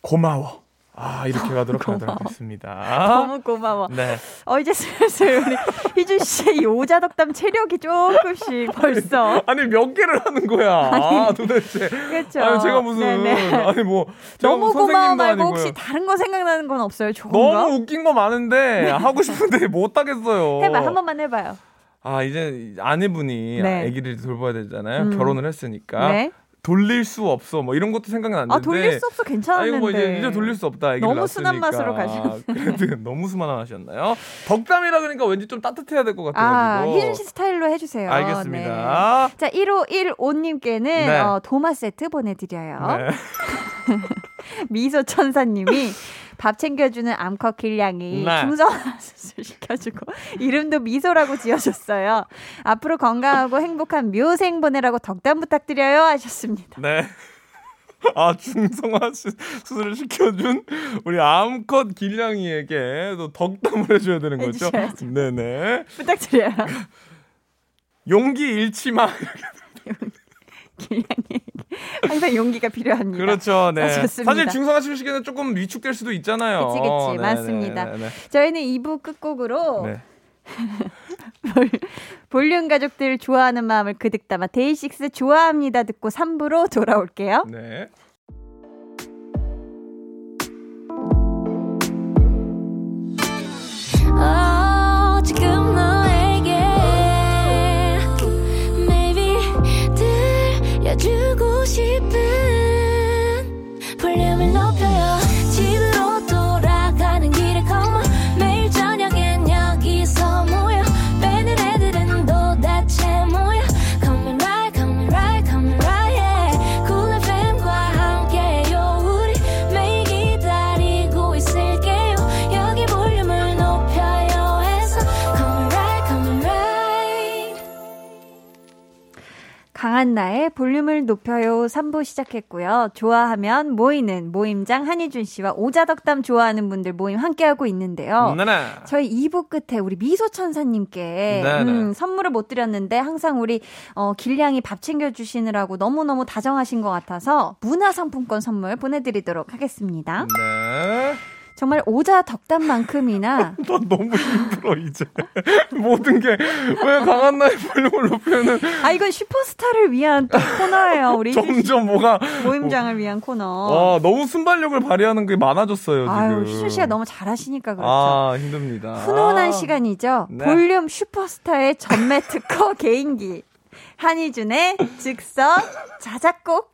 고마워. 아 이렇게 가도록 하도록 하겠습니다. 너무 고마워. 네. 어, 이제 슬슬 우리 희준 씨의 이 오자 덕담 체력이 조금씩 벌써. 아니 몇 개를 하는 거야? 아, 도대체. 그렇죠. 아니 제가 무슨 네네. 아니 뭐 너무 뭐 고마워 말고 아니고요. 혹시 다른 거 생각나는 건 없어요? 좋은 너무 거? 웃긴 거 많은데 하고 싶은데 못 하겠어요. 해봐 한 번만 해봐요. 아 이제 아내분이 네. 아기를 돌봐야 되잖아요. 음. 결혼을 했으니까 네. 돌릴 수 없어 뭐 이런 것도 생각이 났는데 아 돌릴 수 없어 아. 이거 뭐 이제, 이제 돌릴 수 없다. 너무 순한 낳았으니까. 맛으로 가셨어요. 그래도 너무 순한 하셨나요? 덕담이라 그러니까 왠지 좀 따뜻해야 될것아 같아가지고. 희준 씨 스타일로 해주세요. 네. 알겠습니다. 자 1515님께는 네. 어, 도마 세트 보내드려요. 네. 미소 천사님이 밥 챙겨주는 암컷 길냥이 네. 중성화 수술 시켜주고 이름도 미소라고 지어줬어요. 앞으로 건강하고 행복한 묘생 보내라고 덕담 부탁드려요 하셨습니다. 네. 아 중성화 수- 수술을 시켜준 우리 암컷 길냥이에게 또 덕담을 해줘야 되는 거죠. 해주셔야죠. 네네. 부탁드려요. 용기 잃지 마. 길냥이 항상 용기가 필요합니다. 그렇죠. 네. 아, 좋습니다. 사실 중성화 수술 시키는 조금 위축될 수도 있잖아요. 그치, 그치. 네네, 맞습니다. 네네. 저희는 2부 끝곡으로 네. 볼륨 가족들 좋아하는 마음을 그득 담아 데이식스 좋아합니다 듣고 3부로 돌아올게요. 네. 어, 지금 너 들려주고 강한 나의 볼륨을 높여요 3부 시작했고요. 좋아하면 모이는 모임장 한희준 씨와 오자덕담 좋아하는 분들 모임 함께하고 있는데요. 네네. 저희 2부 끝에 우리 미소천사님께. 음, 선물을 못 드렸는데 항상 우리 어, 길냥이 밥 챙겨주시느라고 너무너무 다정하신 것 같아서 문화상품권 선물 보내드리도록 하겠습니다. 네. 정말 오자 덕담만큼이나 난 너무 힘들어 이제 모든 게 왜 강한 나의 볼륨을 높여는 아 이건 슈퍼스타를 위한 또 코너예요. 우리 점점 뭐가 모임장을 위한 코너. 아 너무 순발력을 발휘하는 게 많아졌어요 지금. 아유, 희준 씨가 너무 잘하시니까 그렇죠. 아 힘듭니다. 훈훈한 아. 시간이죠. 네. 볼륨 슈퍼스타의 전매 특허 개인기. 한희준의 즉석 자작곡.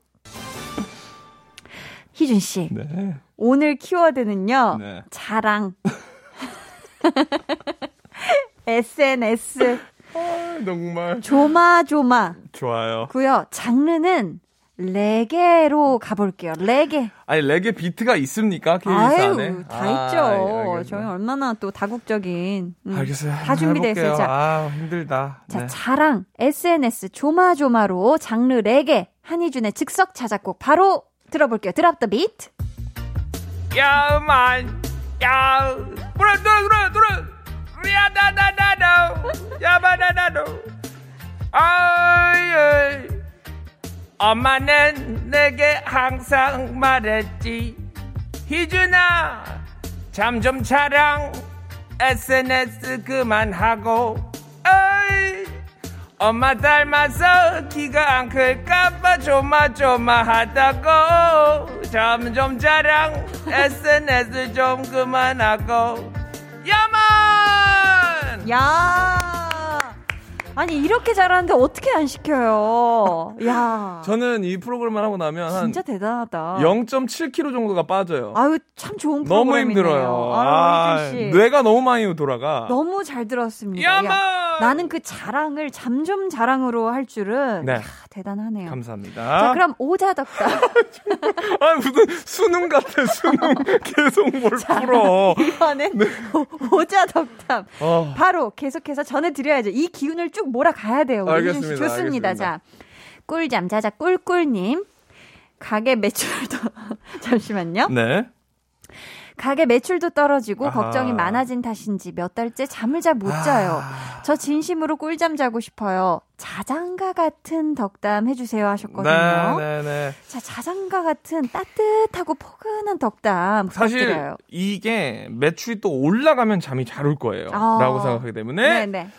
희준 씨, 네. 오늘 키워드는요. 네. 자랑. SNS. 아, 정말 조마조마. 좋아요. 고요. 장르는 레게로 가볼게요. 레게. 아니 레게 비트가 있습니까 KBS 아유, 안에? 다 아, 있죠. 예. 저희 얼마나 또 다국적인. 음, 알겠어요. 다 준비돼 있어요. 자, 아 힘들다. 자, 네. 자랑, SNS, 조마조마로 장르 레게, 한희준의 즉석 자작곡 바로 들어볼게요. 드랍 더 비트. 야만 야. 돌아 돌아 돌아 돌아 야나나나노 야바나나노 아이 엄마는 내게 항상 말했지. 희준아 잠좀 자랑 SNS 그만하고. 어이 엄마 닮아서 키가 안 클까봐 조마조마하다고 잠좀 자랑 SNS 좀 그만하고 야만 야 아니, 이렇게 잘하는데 어떻게 안 시켜요? 야 저는 이 프로그램을 하고 나면 한 진짜 대단하다. 0.7kg 정도가 빠져요. 아유, 참 좋은 너무 프로그램이네요. 힘들어요. 아유, 아. 뇌가 너무 많이 돌아가. 너무 잘 들었습니다. 야만 야, 나는 그 자랑을 잠 좀 자랑으로 할 줄은 네. 야, 대단하네요. 감사합니다. 자, 그럼 오자덕다. 아 무슨 수능 같아 수능 계속 뭘 풀어. 이번엔 오자덕담. 어. 바로 계속해서 전해드려야죠. 이 기운을 쭉 몰아가야 돼요. 알겠습니다. 좋습니다. 알겠습니다. 자, 꿀잠 자자 꿀꿀님. 가게 매출도 잠시만요. 네. 가게 매출도 떨어지고 아하. 걱정이 많아진 탓인지 몇 달째 잠을 잘 못 자요. 아. 저 진심으로 꿀잠 자고 싶어요. 자장가 같은 덕담 해주세요 하셨거든요. 네, 네, 네. 자, 자장가 같은 따뜻하고 포근한 덕담 사실 부탁드려요. 이게 매출이 또 올라가면 잠이 잘 올 거예요. 아. 라고 생각하기 때문에 네 네.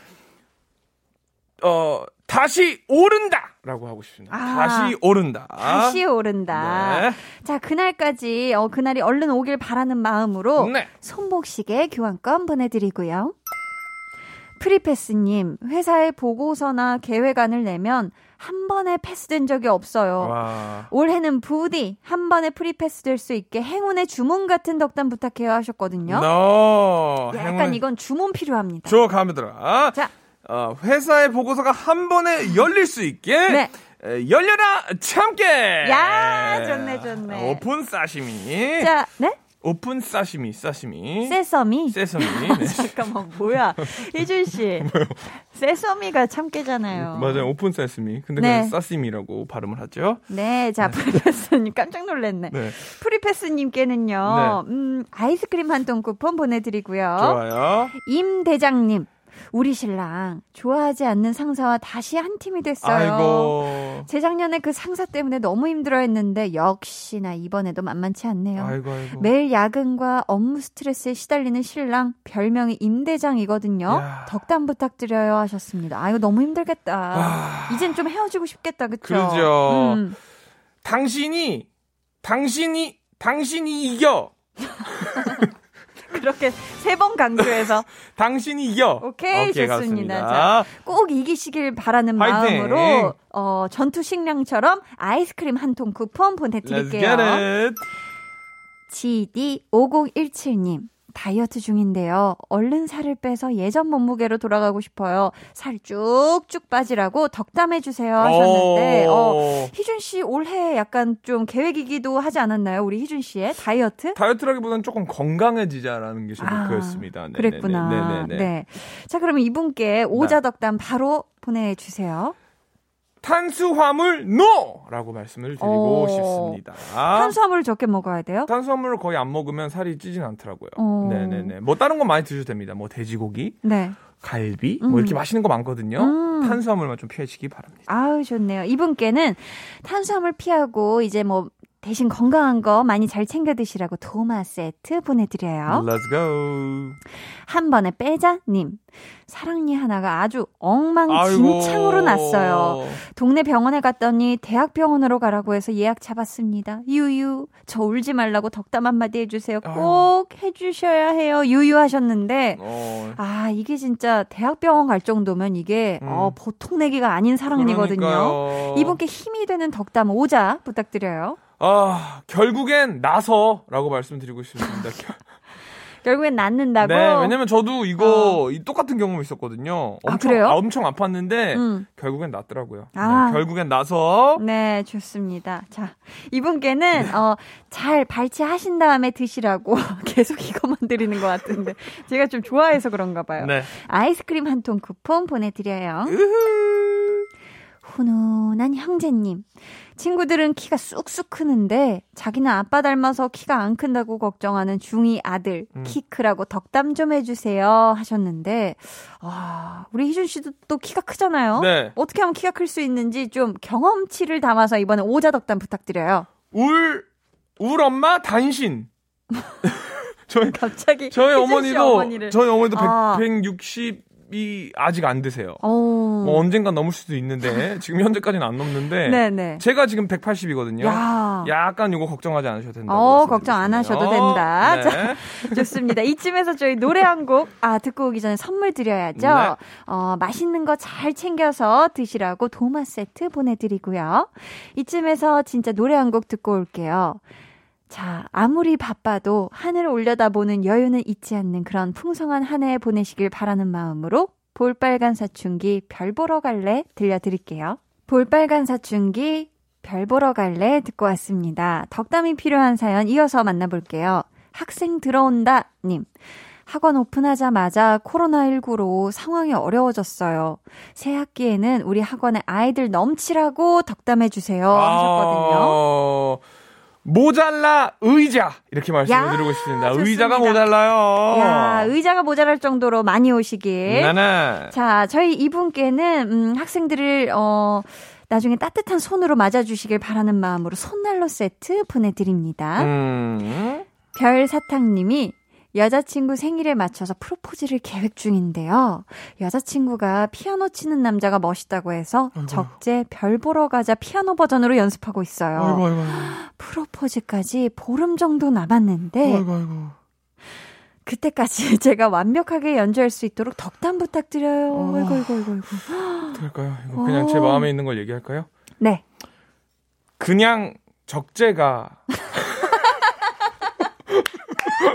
어 다시 오른다 라고 하고 싶습니다. 아. 다시 오른다. 다시 오른다. 네. 자, 그날까지, 어, 그날이 얼른 오길 바라는 마음으로 네. 손목시계 교환권 보내드리고요. 프리패스님, 회사에 보고서나 계획안을 내면 한 번에 패스된 적이 없어요. 와. 올해는 부디 한 번에 free pass 될 수 있게 행운의 주문 같은 덕담 부탁해요 하셨거든요. 너 약간 이건 주문 필요합니다. 저 감이더라. 자. 어, 회사의 보고서가 한 번에 열릴 수 있게 네. 에, 열려라 참깨. 야, 좋네, 좋네. 오픈 사시미. 자, 네? 오픈 사시미, 사시미. Sesame. Sesame. 네. 잠깐만, 뭐야. 희준 씨. Sesame가 참깨잖아요. 맞아요. 오픈 사시미. 근데 네. 그냥 사시미라고 발음을 하죠. 네, 자, 프리패스님 깜짝 놀랐네. 네. 프리패스님께는요, 네. 음, 아이스크림 한 통 쿠폰 보내드리고요. 좋아요. 임 대장님, 우리 신랑 좋아하지 않는 상사와 다시 한 팀이 됐어요. 아이고. 재작년에 그 상사 때문에 너무 힘들어했는데 역시나 이번에도 만만치 않네요. 아이고 아이고. 매일 야근과 업무 스트레스에 시달리는 신랑 별명이 임대장이거든요. 야. 덕담 부탁드려요 하셨습니다. 아 이거 너무 힘들겠다. 아. 이젠 좀 헤어지고 싶겠다, 그쵸? 그러죠. 음. 당신이 당신이 당신이 이겨. 그렇게 세 번 강조해서 당신이 이겨. 오케이, 좋습니다. 가겠습니다. 꼭 이기시길 바라는 파이팅! 마음으로 어, 전투 식량처럼 아이스크림 한 통 쿠폰 보내드릴게요. get it. GD5017님. 다이어트 중인데요. 얼른 살을 빼서 예전 몸무게로 돌아가고 싶어요. 살 쭉쭉 빠지라고 덕담해 주세요 하셨는데, 오. 어, 희준 씨 올해 약간 좀 계획이기도 하지 않았나요? 우리 희준 씨의 다이어트? 다이어트라기보다는 조금 건강해지자라는 게제 아, 목표였습니다. 네네네. 그랬구나. 네네네. 네. 자, 그러면 이분께 오자 덕담 바로 보내 주세요. 탄수화물 NO라고 말씀을 드리고 어. 싶습니다. 탄수화물을 적게 먹어야 돼요? 탄수화물을 거의 안 먹으면 살이 찌진 않더라고요. 어. 네네네. 뭐 다른 거 많이 드셔도 됩니다. 뭐 돼지고기, 네. 갈비, 음. 뭐 이렇게 맛있는 거 많거든요. 음. 탄수화물만 좀 피하시기 바랍니다. 아우, 좋네요. 이분께는 탄수화물 피하고 이제 뭐 대신 건강한 거 많이 잘 챙겨 드시라고 도마 세트 보내드려요. Let's go. 한 번에 빼자님. 사랑니 하나가 아주 엉망진창으로 아이고. 났어요. 동네 병원에 갔더니 대학병원으로 가라고 해서 예약 잡았습니다. 유유, 저 울지 말라고 덕담 한마디 해주세요. 꼭 해주셔야 해요. 유유 하셨는데, 어, 아, 이게 진짜 대학병원 갈 정도면 이게, 음. 어, 보통 내기가 아닌 사랑니거든요. 그러니까요. 이분께 힘이 되는 덕담 오자 부탁드려요. 아, 결국엔 나서라고 말씀드리고 싶습니다. 결국엔 낫는다고. 네, 왜냐면 저도 이거 이 똑같은 경험이 있었거든요. 아, 엄청 그래요? 아, 엄청 아팠는데 음. 결국엔 낫더라고요. 아. 네, 결국엔 나서 네, 좋습니다. 자, 이분께는, 어, 잘 발치하신 다음에 드시라고 계속 이것만 드리는 것 같은데, 제가 좀 좋아해서 그런가 봐요. 네. 아이스크림 한 통 쿠폰 보내드려요. 훈훈한 형제님. 친구들은 키가 쑥쑥 크는데 자기는 아빠 닮아서 키가 안 큰다고 걱정하는 중2 아들 음. 키 크라고 덕담 좀 해주세요 하셨는데 아 우리 희준 씨도 또 키가 크잖아요. 네. 어떻게 하면 키가 클 수 있는지 좀 경험치를 담아서 이번에 오자 덕담 부탁드려요. 울, 울 엄마 단신. 저희, 갑자기 저희 어머니도, 어머니를. 저희 어머니도 아. 160 이 아직 안 되세요. 어. 뭐 언젠간 넘을 수도 있는데, 지금 현재까지는 안 넘는데, 네네. 제가 지금 180이거든요. 야. 약간 이거 걱정하지 않으셔도 된다고. 어, 걱정 안 하셔도 된다. 네. 자, 좋습니다. 이쯤에서 저희 노래 한 곡, 아, 듣고 오기 전에 선물 드려야죠. 네. 어, 맛있는 거 잘 챙겨서 드시라고 도마 세트 보내 드리고요. 이쯤에서 진짜 노래 한 곡 듣고 올게요. 자, 아무리 바빠도 하늘 올려다보는 여유는 잊지 않는 그런 풍성한 한 해 보내시길 바라는 마음으로 볼빨간 사춘기 별 보러 갈래 들려드릴게요. 볼빨간 사춘기 별 보러 갈래 듣고 왔습니다. 덕담이 필요한 사연 이어서 만나볼게요. 학생 들어온다 님. 학원 오픈하자마자 코로나19로 상황이 어려워졌어요. 새 학기에는 우리 학원에 아이들 넘치라고 덕담해 주세요 하셨거든요. 아, 모잘라 의자 이렇게 말씀을 야, 드리고 싶습니다. 좋습니다. 의자가 모자라요. 야, 의자가 모자랄 정도로 많이 오시길. 네네. 자, 저희 이분께는 음, 학생들을 어 나중에 따뜻한 손으로 맞아주시길 바라는 마음으로 손난로 세트 보내드립니다. 음. 별사탕님이 여자친구 생일에 맞춰서 프로포즈를 계획 중인데요. 여자친구가 피아노 치는 남자가 멋있다고 해서 적재 별 보러 가자 피아노 버전으로 연습하고 있어요. 아이고 아이고 프로포즈까지 보름 정도 남았는데 아이고 아이고. 그때까지 제가 완벽하게 연주할 수 있도록 덕담 부탁드려요. 어. 아이고 아이고 아이고 아이고. 될까요? 이거 그냥 제 어. 마음에 있는 걸 얘기할까요? 네. 그냥 적재가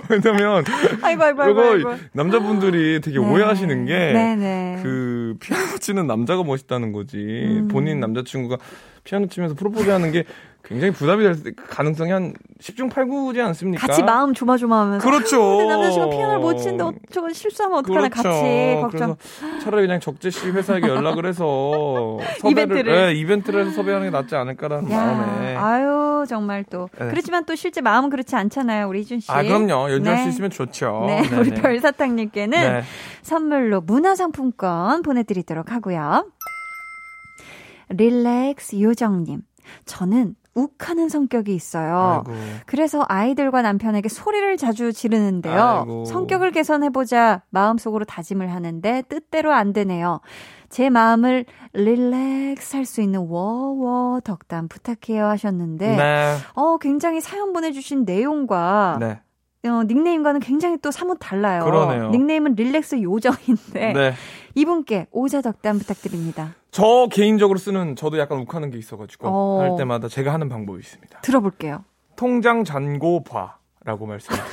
왜냐면 아이고 아이고. 이거. 남자분들이 되게 네. 오해하시는 게 네네. 그 피아노 치는 남자가 멋있다는 거지 음. 본인 남자친구가 피아노 치면서 프로포즈 하는 게 굉장히 부담이 될 가능성이 한 10중 8구지 않습니까? 같이 마음 조마조마하면서 그렇죠. 근데 남자친구 피아노를 못 치는데 어, 저건 실수하면 어떡하나 그렇죠. 같이 걱정. 차라리 그냥 적재 씨 회사에게 연락을 해서 섭외를 이벤트를. 네, 이벤트를 해서 섭외하는 게 낫지 않을까라는 마음에. 야, 아유 정말 또 네. 그렇지만 또 실제 마음은 그렇지 않잖아요, 우리 이준 씨. 아 그럼요. 연주할 네. 수 있으면 좋죠. 네, 네네. 우리 별사탕님께는 네. 선물로 문화상품권 보내드리도록 하고요. 릴렉스 요정님, 저는 욱하는 성격이 있어요. 아이고. 그래서 아이들과 남편에게 소리를 자주 지르는데요. 아이고. 성격을 개선해보자 마음속으로 다짐을 하는데 뜻대로 안 되네요. 제 마음을 릴렉스 할 수 있는 워워 덕담 부탁해요 하셨는데, 네. 어, 굉장히 사연 보내주신 내용과 네. 어, 닉네임과는 굉장히 또 사뭇 달라요. 그러네요. 닉네임은 릴렉스 요정인데, 네. 이분께 오자 덕담 부탁드립니다. 저 개인적으로 쓰는 저도 약간 욱하는 게 있어가지고 어. 할 때마다 제가 하는 방법이 있습니다. 들어볼게요. 통장 잔고 봐라고 말씀드리고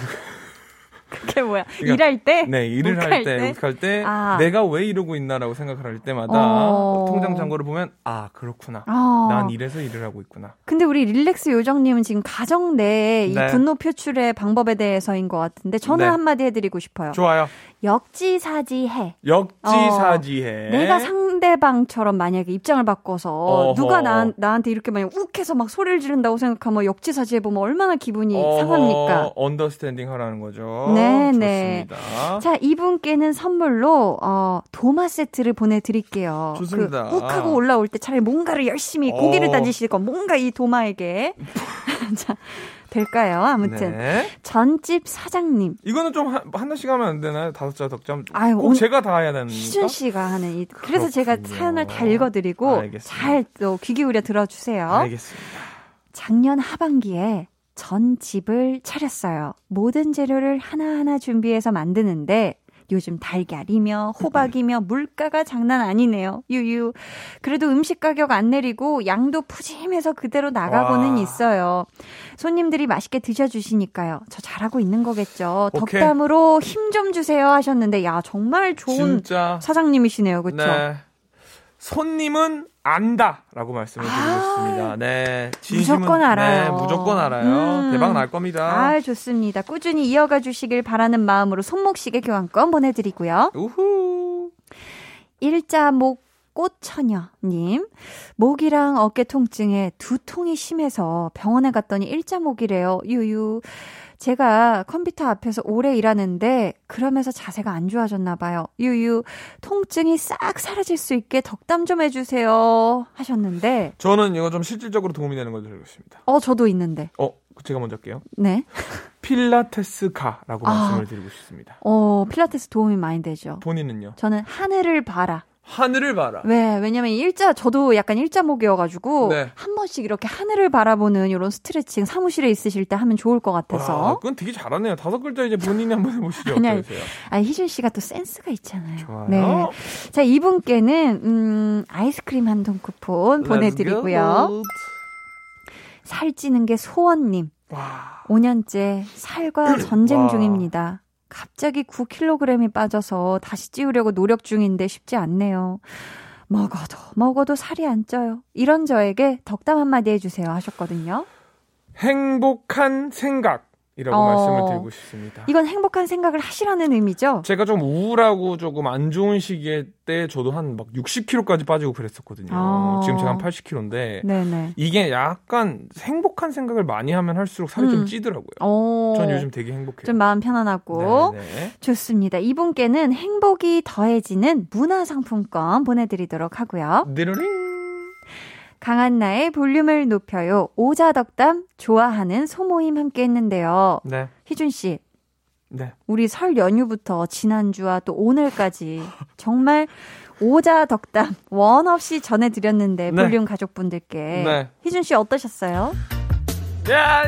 그게 뭐야? 그러니까 일할 때? 네 일을 할때 때? 욱할 때 아. 내가 왜 이러고 있나라고 생각을 할 때마다 어. 통장 잔고를 보면 아 그렇구나 어. 난 이래서 일을 하고 있구나 근데 우리 릴렉스 요정님은 지금 가정 내에 이 네. 분노 표출의 방법에 대해서인 것 같은데 저는 네. 한마디 해드리고 싶어요. 좋아요 역지사지해. 역지사지해 내가 상대방처럼 만약에 입장을 바꿔서 어허. 누가 나, 나한테 이렇게 만약 욱해서 막 소리를 지른다고 생각하면 역지사지해 보면 얼마나 기분이 어허, 상합니까? understanding 하라는 거죠 네, 네. 좋습니다 자, 이분께는 선물로 어, 도마 세트를 보내 드릴게요. 좋습니다. 그 욱하고 올라올 때 차라리 뭔가를 열심히 고기를 어. 다지실 건 뭔가 이 도마에게 자 될까요? 아무튼 네. 전집 사장님 이거는 좀 한, 하나씩 하면 안 되나요? 다섯 자 덕점 아유, 꼭 제가 다 해야 되는 희준 씨가 하는 이 그래서 그렇군요. 제가 사연을 다 읽어드리고. 잘 또 귀 기울여 들어주세요. 알겠습니다 작년 하반기에 전 집을 차렸어요. 모든 재료를 하나하나 준비해서 만드는데 요즘 달걀이며 호박이며 물가가 장난 아니네요. 유유. 그래도 음식 가격 안 내리고 양도 푸짐해서 그대로 나가고는 와. 있어요. 손님들이 맛있게 드셔주시니까요. 저 잘하고 있는 거겠죠. 오케이. 덕담으로 힘 좀 주세요 하셨는데 야 정말 좋은 진짜 사장님이시네요. 그렇죠? 네. 손님은 안다라고 말씀을 드리고 아, 싶습니다. 네. 진심은, 무조건 알아요. 네, 무조건 알아요. 음. 대박 날 겁니다. 아, 좋습니다. 꾸준히 이어가 주시길 바라는 마음으로 손목시계 교환권 보내드리고요. 우후. 일자 목 꽃처녀님. 목이랑 어깨 통증에 두통이 심해서 병원에 갔더니 일자목이래요. 유유. 제가 컴퓨터 앞에서 오래 일하는데 그러면서 자세가 안 좋아졌나 봐요. 유유. 통증이 싹 사라질 수 있게 덕담 좀 해주세요. 하셨는데. 저는 이거 좀 실질적으로 도움이 되는 걸 들고 있습니다. 어, 저도 있는데. 어, 제가 먼저 할게요. 네. 필라테스 가라고 아. 말씀을 드리고 싶습니다. 어, 필라테스 도움이 많이 되죠. 본인은요? 저는 하늘을 봐라. 하늘을 봐라. 왜? 왜냐면 일자, 저도 약간 일자목이어가지고, 네. 한 번씩 이렇게 하늘을 바라보는 이런 스트레칭 사무실에 있으실 때 하면 좋을 것 와, 같아서. 그건 되게 잘하네요. 다섯 글자 이제 본인이 한번 해보시죠. 아니? 아, 희준 씨가 또 센스가 있잖아요. 좋아요. 네. 자, 이분께는, 음, 아이스크림 한 통 쿠폰 보내드리고요. 살찌는 게 소원님. 와. 5년째 살과 전쟁 와. 중입니다. 갑자기 9kg이 빠져서 다시 찌우려고 노력 중인데 쉽지 않네요. 먹어도 먹어도 살이 안 쪄요. 이런 저에게 덕담 한마디 해주세요 하셨거든요. 행복한 생각 이라고 어. 말씀을 드리고 싶습니다. 이건 행복한 생각을 하시라는 의미죠? 제가 좀 우울하고 조금 안 좋은 시기에 때 저도 한 막 60kg까지 빠지고 그랬었거든요. 아. 지금 제가 한 80kg인데 네네. 이게 약간 행복한 생각을 많이 하면 할수록 살이 음. 좀 찌더라고요. 오, 전 요즘 되게 행복해요. 좀 마음 편안하고 네네. 좋습니다. 이분께는 행복이 더해지는 문화상품권 보내드리도록 하고요. 느르링. 강한나의 볼륨을 높여요. 오자덕담 좋아하는 소모임 함께 했는데요. 네. 희준 씨, 네. 우리 설 연휴부터 지난주와 또 오늘까지 정말 오자 덕담 원 없이 전해 드렸는데 네. 볼륨 가족분들께 네. 희준 씨 어떠셨어요? 야,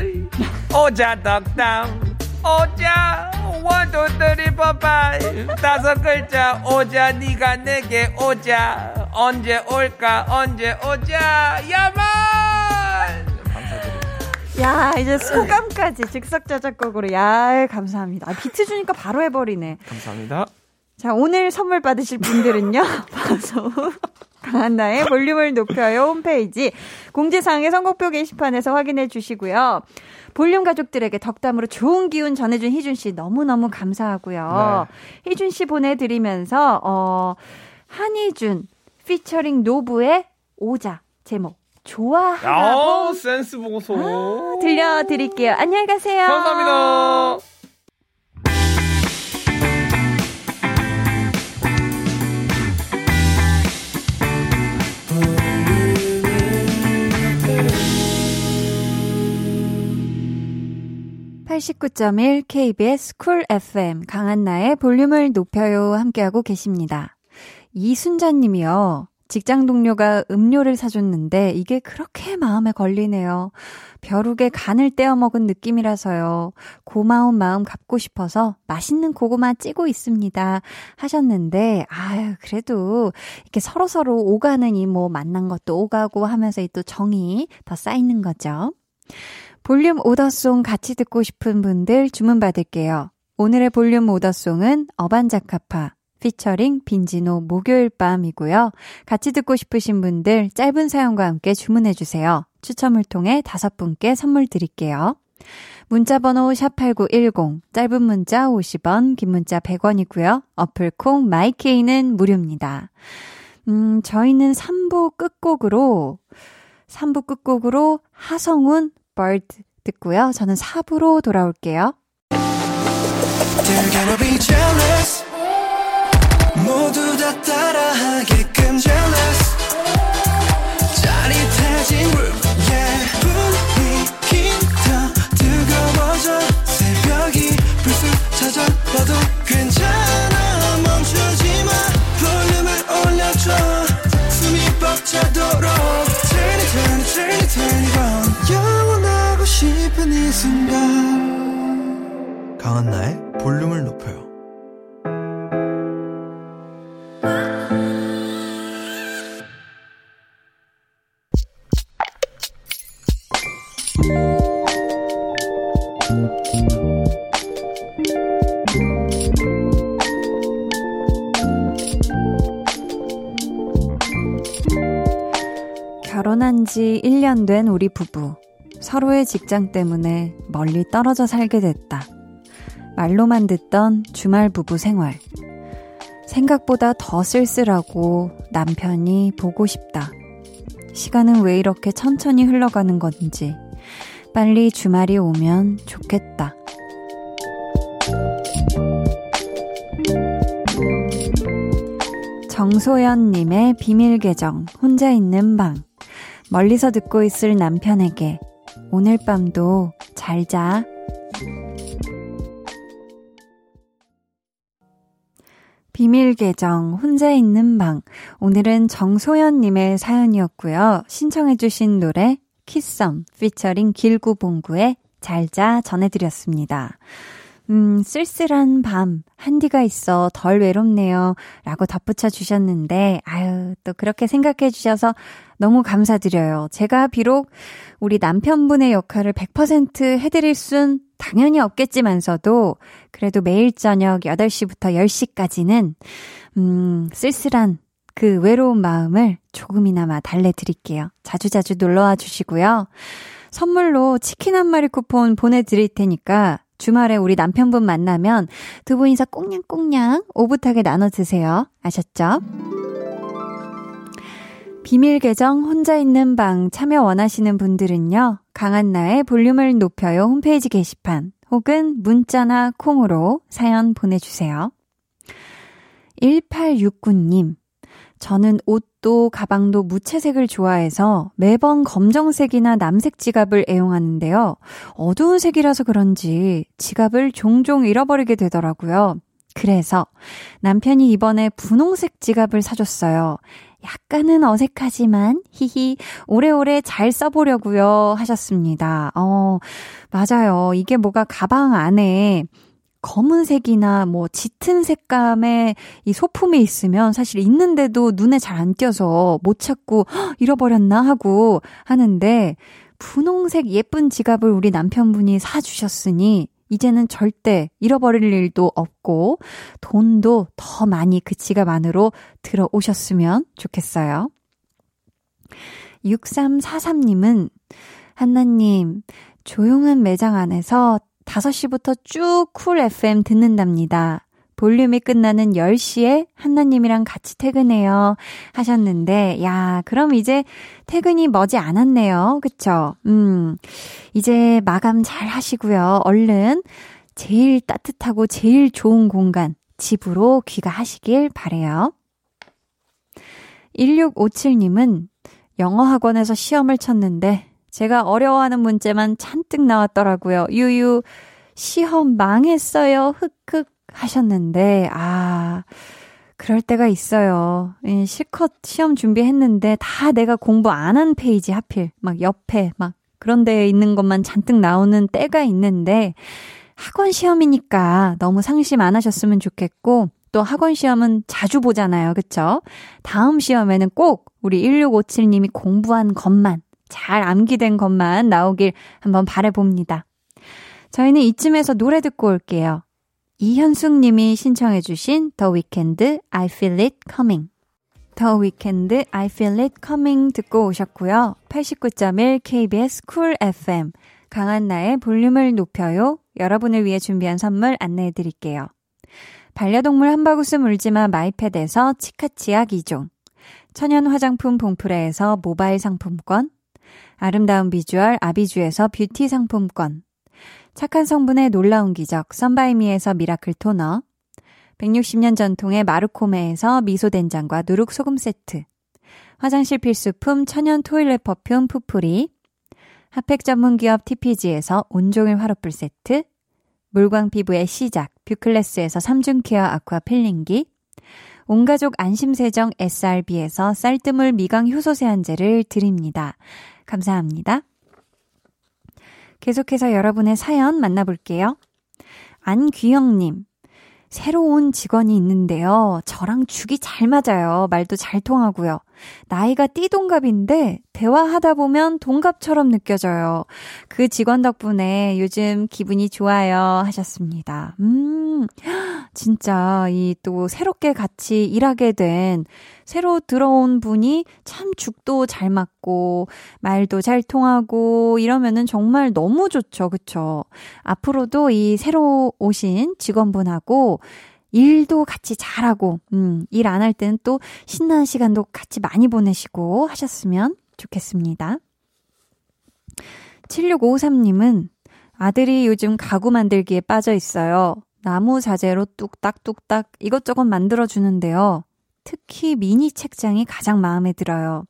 오자 덕담 오자 one two three four five 다섯 글자 오자 네가 내게 오자 언제 올까 언제 오자 yeah man 야 이제 소감까지 즉석 자작곡으로 야 감사합니다. 아, 비트 주니까 바로 해버리네. 감사합니다. 자 오늘 선물 받으실 분들은요 방송 강한나의 볼륨을 높여요 홈페이지 공지사항의 선곡표 게시판에서 확인해 주시고요. 볼륨 가족들에게 덕담으로 좋은 기운 전해준 희준 씨 너무너무 감사하고요. 희준 씨 보내드리면서 어 한희준 피처링 노브의 오자 제목 좋아하고 아, 센스 보고서. 아, 들려드릴게요. 안녕히 가세요. 감사합니다. (89.1) KBS 쿨 FM 강한나의 볼륨을 높여요 함께하고 계십니다. 이순자님이요. 직장 동료가 음료를 사줬는데 이게 그렇게 마음에 걸리네요. 벼룩에 간을 떼어 먹은 느낌이라서요. 고마운 마음 갚고 싶어서 맛있는 고구마 찌고 있습니다. 하셨는데, 아유, 그래도 이렇게 서로서로 오가는 이 뭐 만난 것도 오가고 하면서 이 또 정이 더 쌓이는 거죠. 볼륨 order song 같이 듣고 싶은 분들 주문 받을게요. 오늘의 볼륨 order song은 어반자카파 피처링 빈지노 목요일 밤이고요. 같이 듣고 싶으신 분들 짧은 사연과 함께 주문해 주세요. 추첨을 통해 다섯 분께 선물 드릴게요. 문자 번호 샵8910 짧은 문자 50원, 긴 문자 100원이고요. 어플 콩 마이케이는 무료입니다. 음, 저희는 3부 끝곡으로 3부 끝곡으로 하성운 bird 듣고요. 저는 4부로 돌아올게요. 지 1년 된 우리 부부. 서로의 직장 때문에 멀리 떨어져 살게 됐다. 말로만 듣던 주말 부부 생활. 생각보다 더 쓸쓸하고 남편이 보고 싶다. 시간은 왜 이렇게 천천히 흘러가는 건지. 빨리 주말이 오면 좋겠다. 정소연님의 비밀 계정, 혼자 있는 방. 멀리서 듣고 있을 남편에게 오늘 밤도 잘 자. 비밀 계정, 혼자 있는 방. 오늘은 정소연 님의 사연이었고요. 신청해 주신 노래, 키썸, 피처링 길구봉구의 잘자 전해드렸습니다. 음, 쓸쓸한 밤, 한디가 있어 덜 외롭네요. 라고 덧붙여 주셨는데, 아유, 또 그렇게 생각해 주셔서 너무 감사드려요. 제가 비록 우리 남편분의 역할을 100% 해드릴 순 당연히 없겠지만서도, 그래도 매일 저녁 8시부터 10시까지는, 음, 쓸쓸한 그 외로운 마음을 조금이나마 달래드릴게요. 자주자주 놀러와 주시고요. 선물로 치킨 한 마리 쿠폰 보내드릴 테니까 주말에 우리 남편분 만나면 두 분이서 꽁냥꽁냥 오붓하게 나눠 드세요. 아셨죠? 비밀 계정 혼자 있는 방 참여 원하시는 분들은요. 강한나의 볼륨을 높여요 홈페이지 게시판 혹은 문자나 콩으로 사연 보내주세요. 1869님 저는 옷도 가방도 무채색을 좋아해서 매번 검정색이나 남색 지갑을 애용하는데요. 어두운 색이라서 그런지 지갑을 종종 잃어버리게 되더라고요. 그래서 남편이 이번에 분홍색 지갑을 사줬어요. 약간은 어색하지만, 히히, 오래오래 잘 써보려고요. 하셨습니다. 어, 맞아요. 이게 뭐가 가방 안에 검은색이나 뭐 짙은 색감의 이 소품이 있으면 사실 있는데도 눈에 잘 안 띄어서 못 찾고 잃어버렸나 하고 하는데 분홍색 예쁜 지갑을 우리 남편분이 사주셨으니 이제는 절대 잃어버릴 일도 없고 돈도 더 많이 그 지갑 안으로 들어오셨으면 좋겠어요. 6343님은 한나님, 조용한 매장 안에서 5시부터 쭉 쿨 FM 듣는답니다. 볼륨이 끝나는 10시에 한나님이랑 같이 퇴근해요. 하셨는데, 야, 그럼 이제 퇴근이 머지 않았네요. 그쵸? 음, 이제 마감 잘 하시고요. 얼른 제일 따뜻하고 제일 좋은 공간, 집으로 귀가하시길 바래요 1657님은 영어 학원에서 시험을 쳤는데 제가 어려워하는 문제만 잔뜩 나왔더라고요. 유유, 시험 망했어요. 흑흑 하셨는데, 아, 그럴 때가 있어요. 예, 실컷 시험 준비했는데 다 내가 공부 안 한 페이지 하필, 막 옆에, 막 그런 데에 있는 것만 잔뜩 나오는 때가 있는데, 학원 시험이니까 너무 상심 안 하셨으면 좋겠고, 또 학원 시험은 자주 보잖아요. 그쵸? 다음 시험에는 꼭 우리 1657님이 공부한 것만 잘 암기된 것만 나오길 한번 바래봅니다. 저희는 이쯤에서 노래 듣고 올게요. 이현숙 님이 신청해 주신 The Weeknd I Feel It Coming The Weeknd I Feel It Coming 듣고 오셨고요. 89.1 KBS 쿨 FM 강한나의 볼륨을 높여요. 여러분을 위해 준비한 선물 안내해 드릴게요. 반려동물 한바구스 물지마 마이패드에서 치카치약 2종 천연 화장품 봉프레에서 모바일 상품권 아름다운 비주얼 아비주에서 뷰티 상품권. 착한 성분의 놀라운 기적 썬바이미에서 miracle toner. 160년 전통의 마르코메에서 미소된장과 누룩소금 세트. 화장실 필수품 천연 toilet perfume 푸풀이. 핫팩 전문 기업 TPG에서 온종일 화롯불 세트. 물광 피부의 시작 뷰클래스에서 3중 care aqua peeling기. 온가족 안심세정 SRB에서 쌀뜨물 미강 효소 세안제를 드립니다. 감사합니다. 계속해서 여러분의 사연 만나볼게요. 안귀영님, 새로운 직원이 있는데요. 저랑 죽이 잘 맞아요. 말도 잘 통하고요. 나이가 띠동갑인데 대화하다 보면 동갑처럼 느껴져요. 그 직원 덕분에 요즘 기분이 좋아요 하셨습니다. 음, 진짜 이 또 새롭게 같이 일하게 된 새로 들어온 분이 참 죽도 잘 맞고 말도 잘 통하고 이러면은 정말 너무 좋죠. 그쵸? 앞으로도 이 새로 오신 직원분하고 일도 같이 잘하고, 음, 일 안 할 때는 또 신나는 시간도 같이 많이 보내시고 하셨으면 좋겠습니다. 7653님은 아들이 요즘 가구 만들기에 빠져 있어요. 나무 자재로 뚝딱뚝딱 이것저것 만들어주는데요. 특히 미니 책장이 가장 마음에 들어요.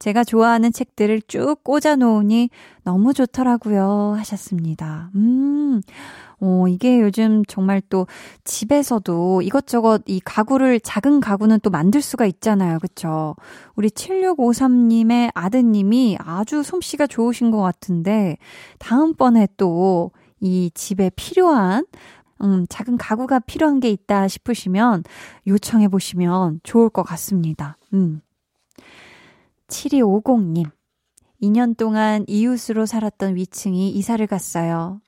제가 좋아하는 책들을 쭉 꽂아 놓으니 너무 좋더라고요. 하셨습니다. 음, 어, 이게 요즘 정말 또 집에서도 이것저것 이 가구를, 작은 가구는 또 만들 수가 있잖아요. 그쵸? 우리 7653님의 아드님이 아주 솜씨가 좋으신 것 같은데, 다음번에 또 이 집에 필요한 음, 작은 가구가 필요한 게 있다 싶으시면 요청해 보시면 좋을 것 같습니다. 음. 7250님. 2년 동안 이웃으로 살았던 위층이 이사를 갔어요.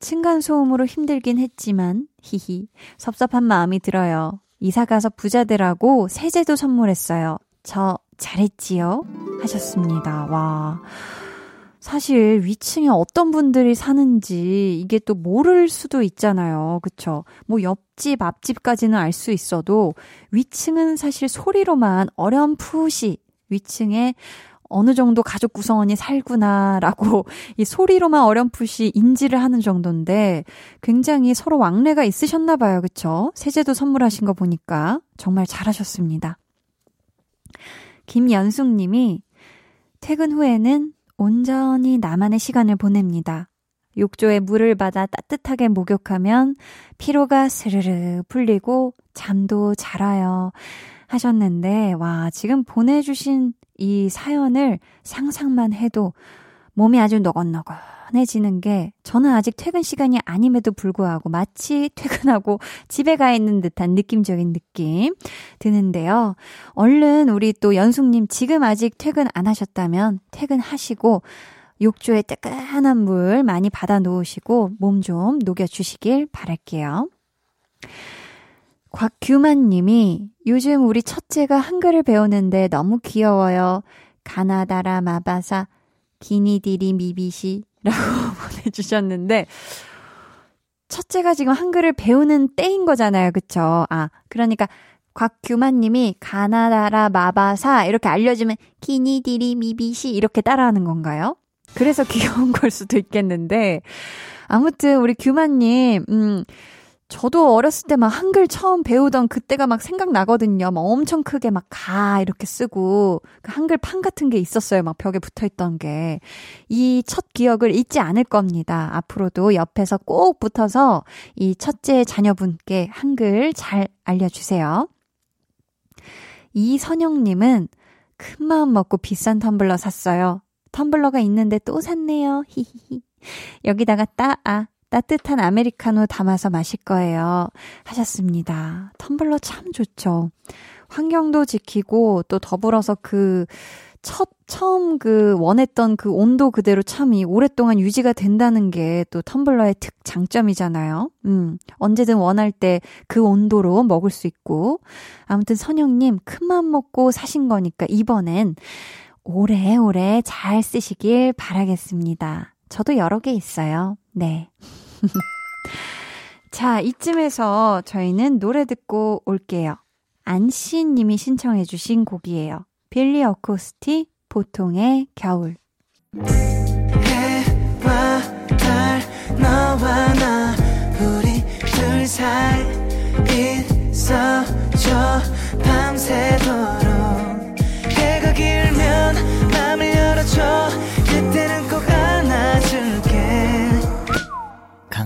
층간소음으로 힘들긴 했지만, 히히, 섭섭한 마음이 들어요. 이사 가서 부자들하고 세제도 선물했어요. 저 잘했지요? 하셨습니다. 와. 사실 위층에 어떤 분들이 사는지 이게 또 모를 수도 있잖아요. 그쵸? 뭐 옆집, 앞집까지는 알 수 있어도 위층은 사실 소리로만 어렴풋이 위층에 어느 정도 가족 구성원이 살구나라고 이 소리로만 어렴풋이 인지를 하는 정도인데 굉장히 서로 왕래가 있으셨나 봐요. 그쵸? 세제도 선물하신 거 보니까 정말 잘하셨습니다. 김연숙 님이 퇴근 후에는 온전히 나만의 시간을 보냅니다. 욕조에 물을 받아 따뜻하게 목욕하면 피로가 스르르 풀리고 잠도 잘 와요. 하셨는데, 와, 지금 보내주신 이 사연을 상상만 해도 몸이 아주 너건너건해지는 게 저는 아직 퇴근 시간이 아님에도 불구하고 마치 퇴근하고 집에 가 있는 듯한 느낌적인 느낌 드는데요. 얼른 우리 또 연숙님 지금 아직 퇴근 안 하셨다면 퇴근하시고 욕조에 뜨끈한 물 많이 받아 놓으시고 몸 좀 녹여주시길 바랄게요. 곽규만 님이 요즘 우리 첫째가 한글을 배우는데 너무 귀여워요. 가나다라 마바사 기니디리 미비시라고 보내주셨는데 첫째가 지금 한글을 배우는 때인 거잖아요. 그쵸? 아, 그러니까 곽규만 님이 가나다라 마바사 이렇게 알려주면 기니디리 미비시 이렇게 따라하는 건가요? 그래서 귀여운 걸 수도 있겠는데 아무튼 우리 규만 님 음 저도 어렸을 때 막 한글 처음 배우던 그때가 막 생각나거든요. 막 엄청 크게 막 가 이렇게 쓰고 그 한글 판 같은 게 있었어요. 막 벽에 붙어 있던 게. 이 첫 기억을 잊지 않을 겁니다. 앞으로도 옆에서 꼭 붙어서 이 첫째 자녀분께 한글 잘 알려주세요. 이선영님은 큰 마음 먹고 비싼 텀블러 샀어요. 텀블러가 있는데 또 샀네요. 히히히. 여기다가 따아 따뜻한 아메리카노 담아서 마실 거예요. 하셨습니다. 텀블러 참 좋죠. 환경도 지키고 또 더불어서 그 첫, 처음 그 원했던 그 온도 그대로 참이 오랫동안 유지가 된다는 게 또 텀블러의 특 장점이잖아요. 음, 언제든 원할 때 그 온도로 먹을 수 있고. 아무튼 선영님, 큰맘 먹고 사신 거니까 이번엔 오래오래 잘 쓰시길 바라겠습니다. 저도 여러 개 있어요. 네. 자, 이쯤에서 저희는 노래 듣고 올게요. 안씨 님이 신청해 주신 곡이에요. 빌리 어코스티, 보통의 겨울. 해와 달 너와 나 우리 둘 사이 있어줘 밤새도록 해가 길면 맘을 열어줘 그때는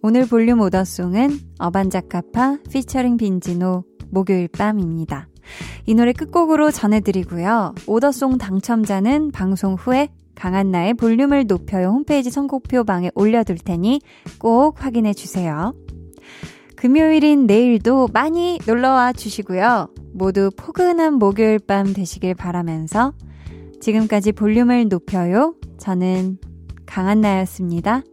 오늘 볼륨 order song은 어반자카파 피처링 빈지노 목요일 밤입니다. 이 노래 끝곡으로 전해드리고요. Order song 당첨자는 방송 후에 강한나의 볼륨을 높여요 홈페이지 선곡표 방에 올려둘 테니 꼭 확인해 주세요. 금요일인 내일도 많이 놀러와 주시고요. 모두 포근한 목요일 밤 되시길 바라면서 지금까지 볼륨을 높여요. 저는 강한나였습니다.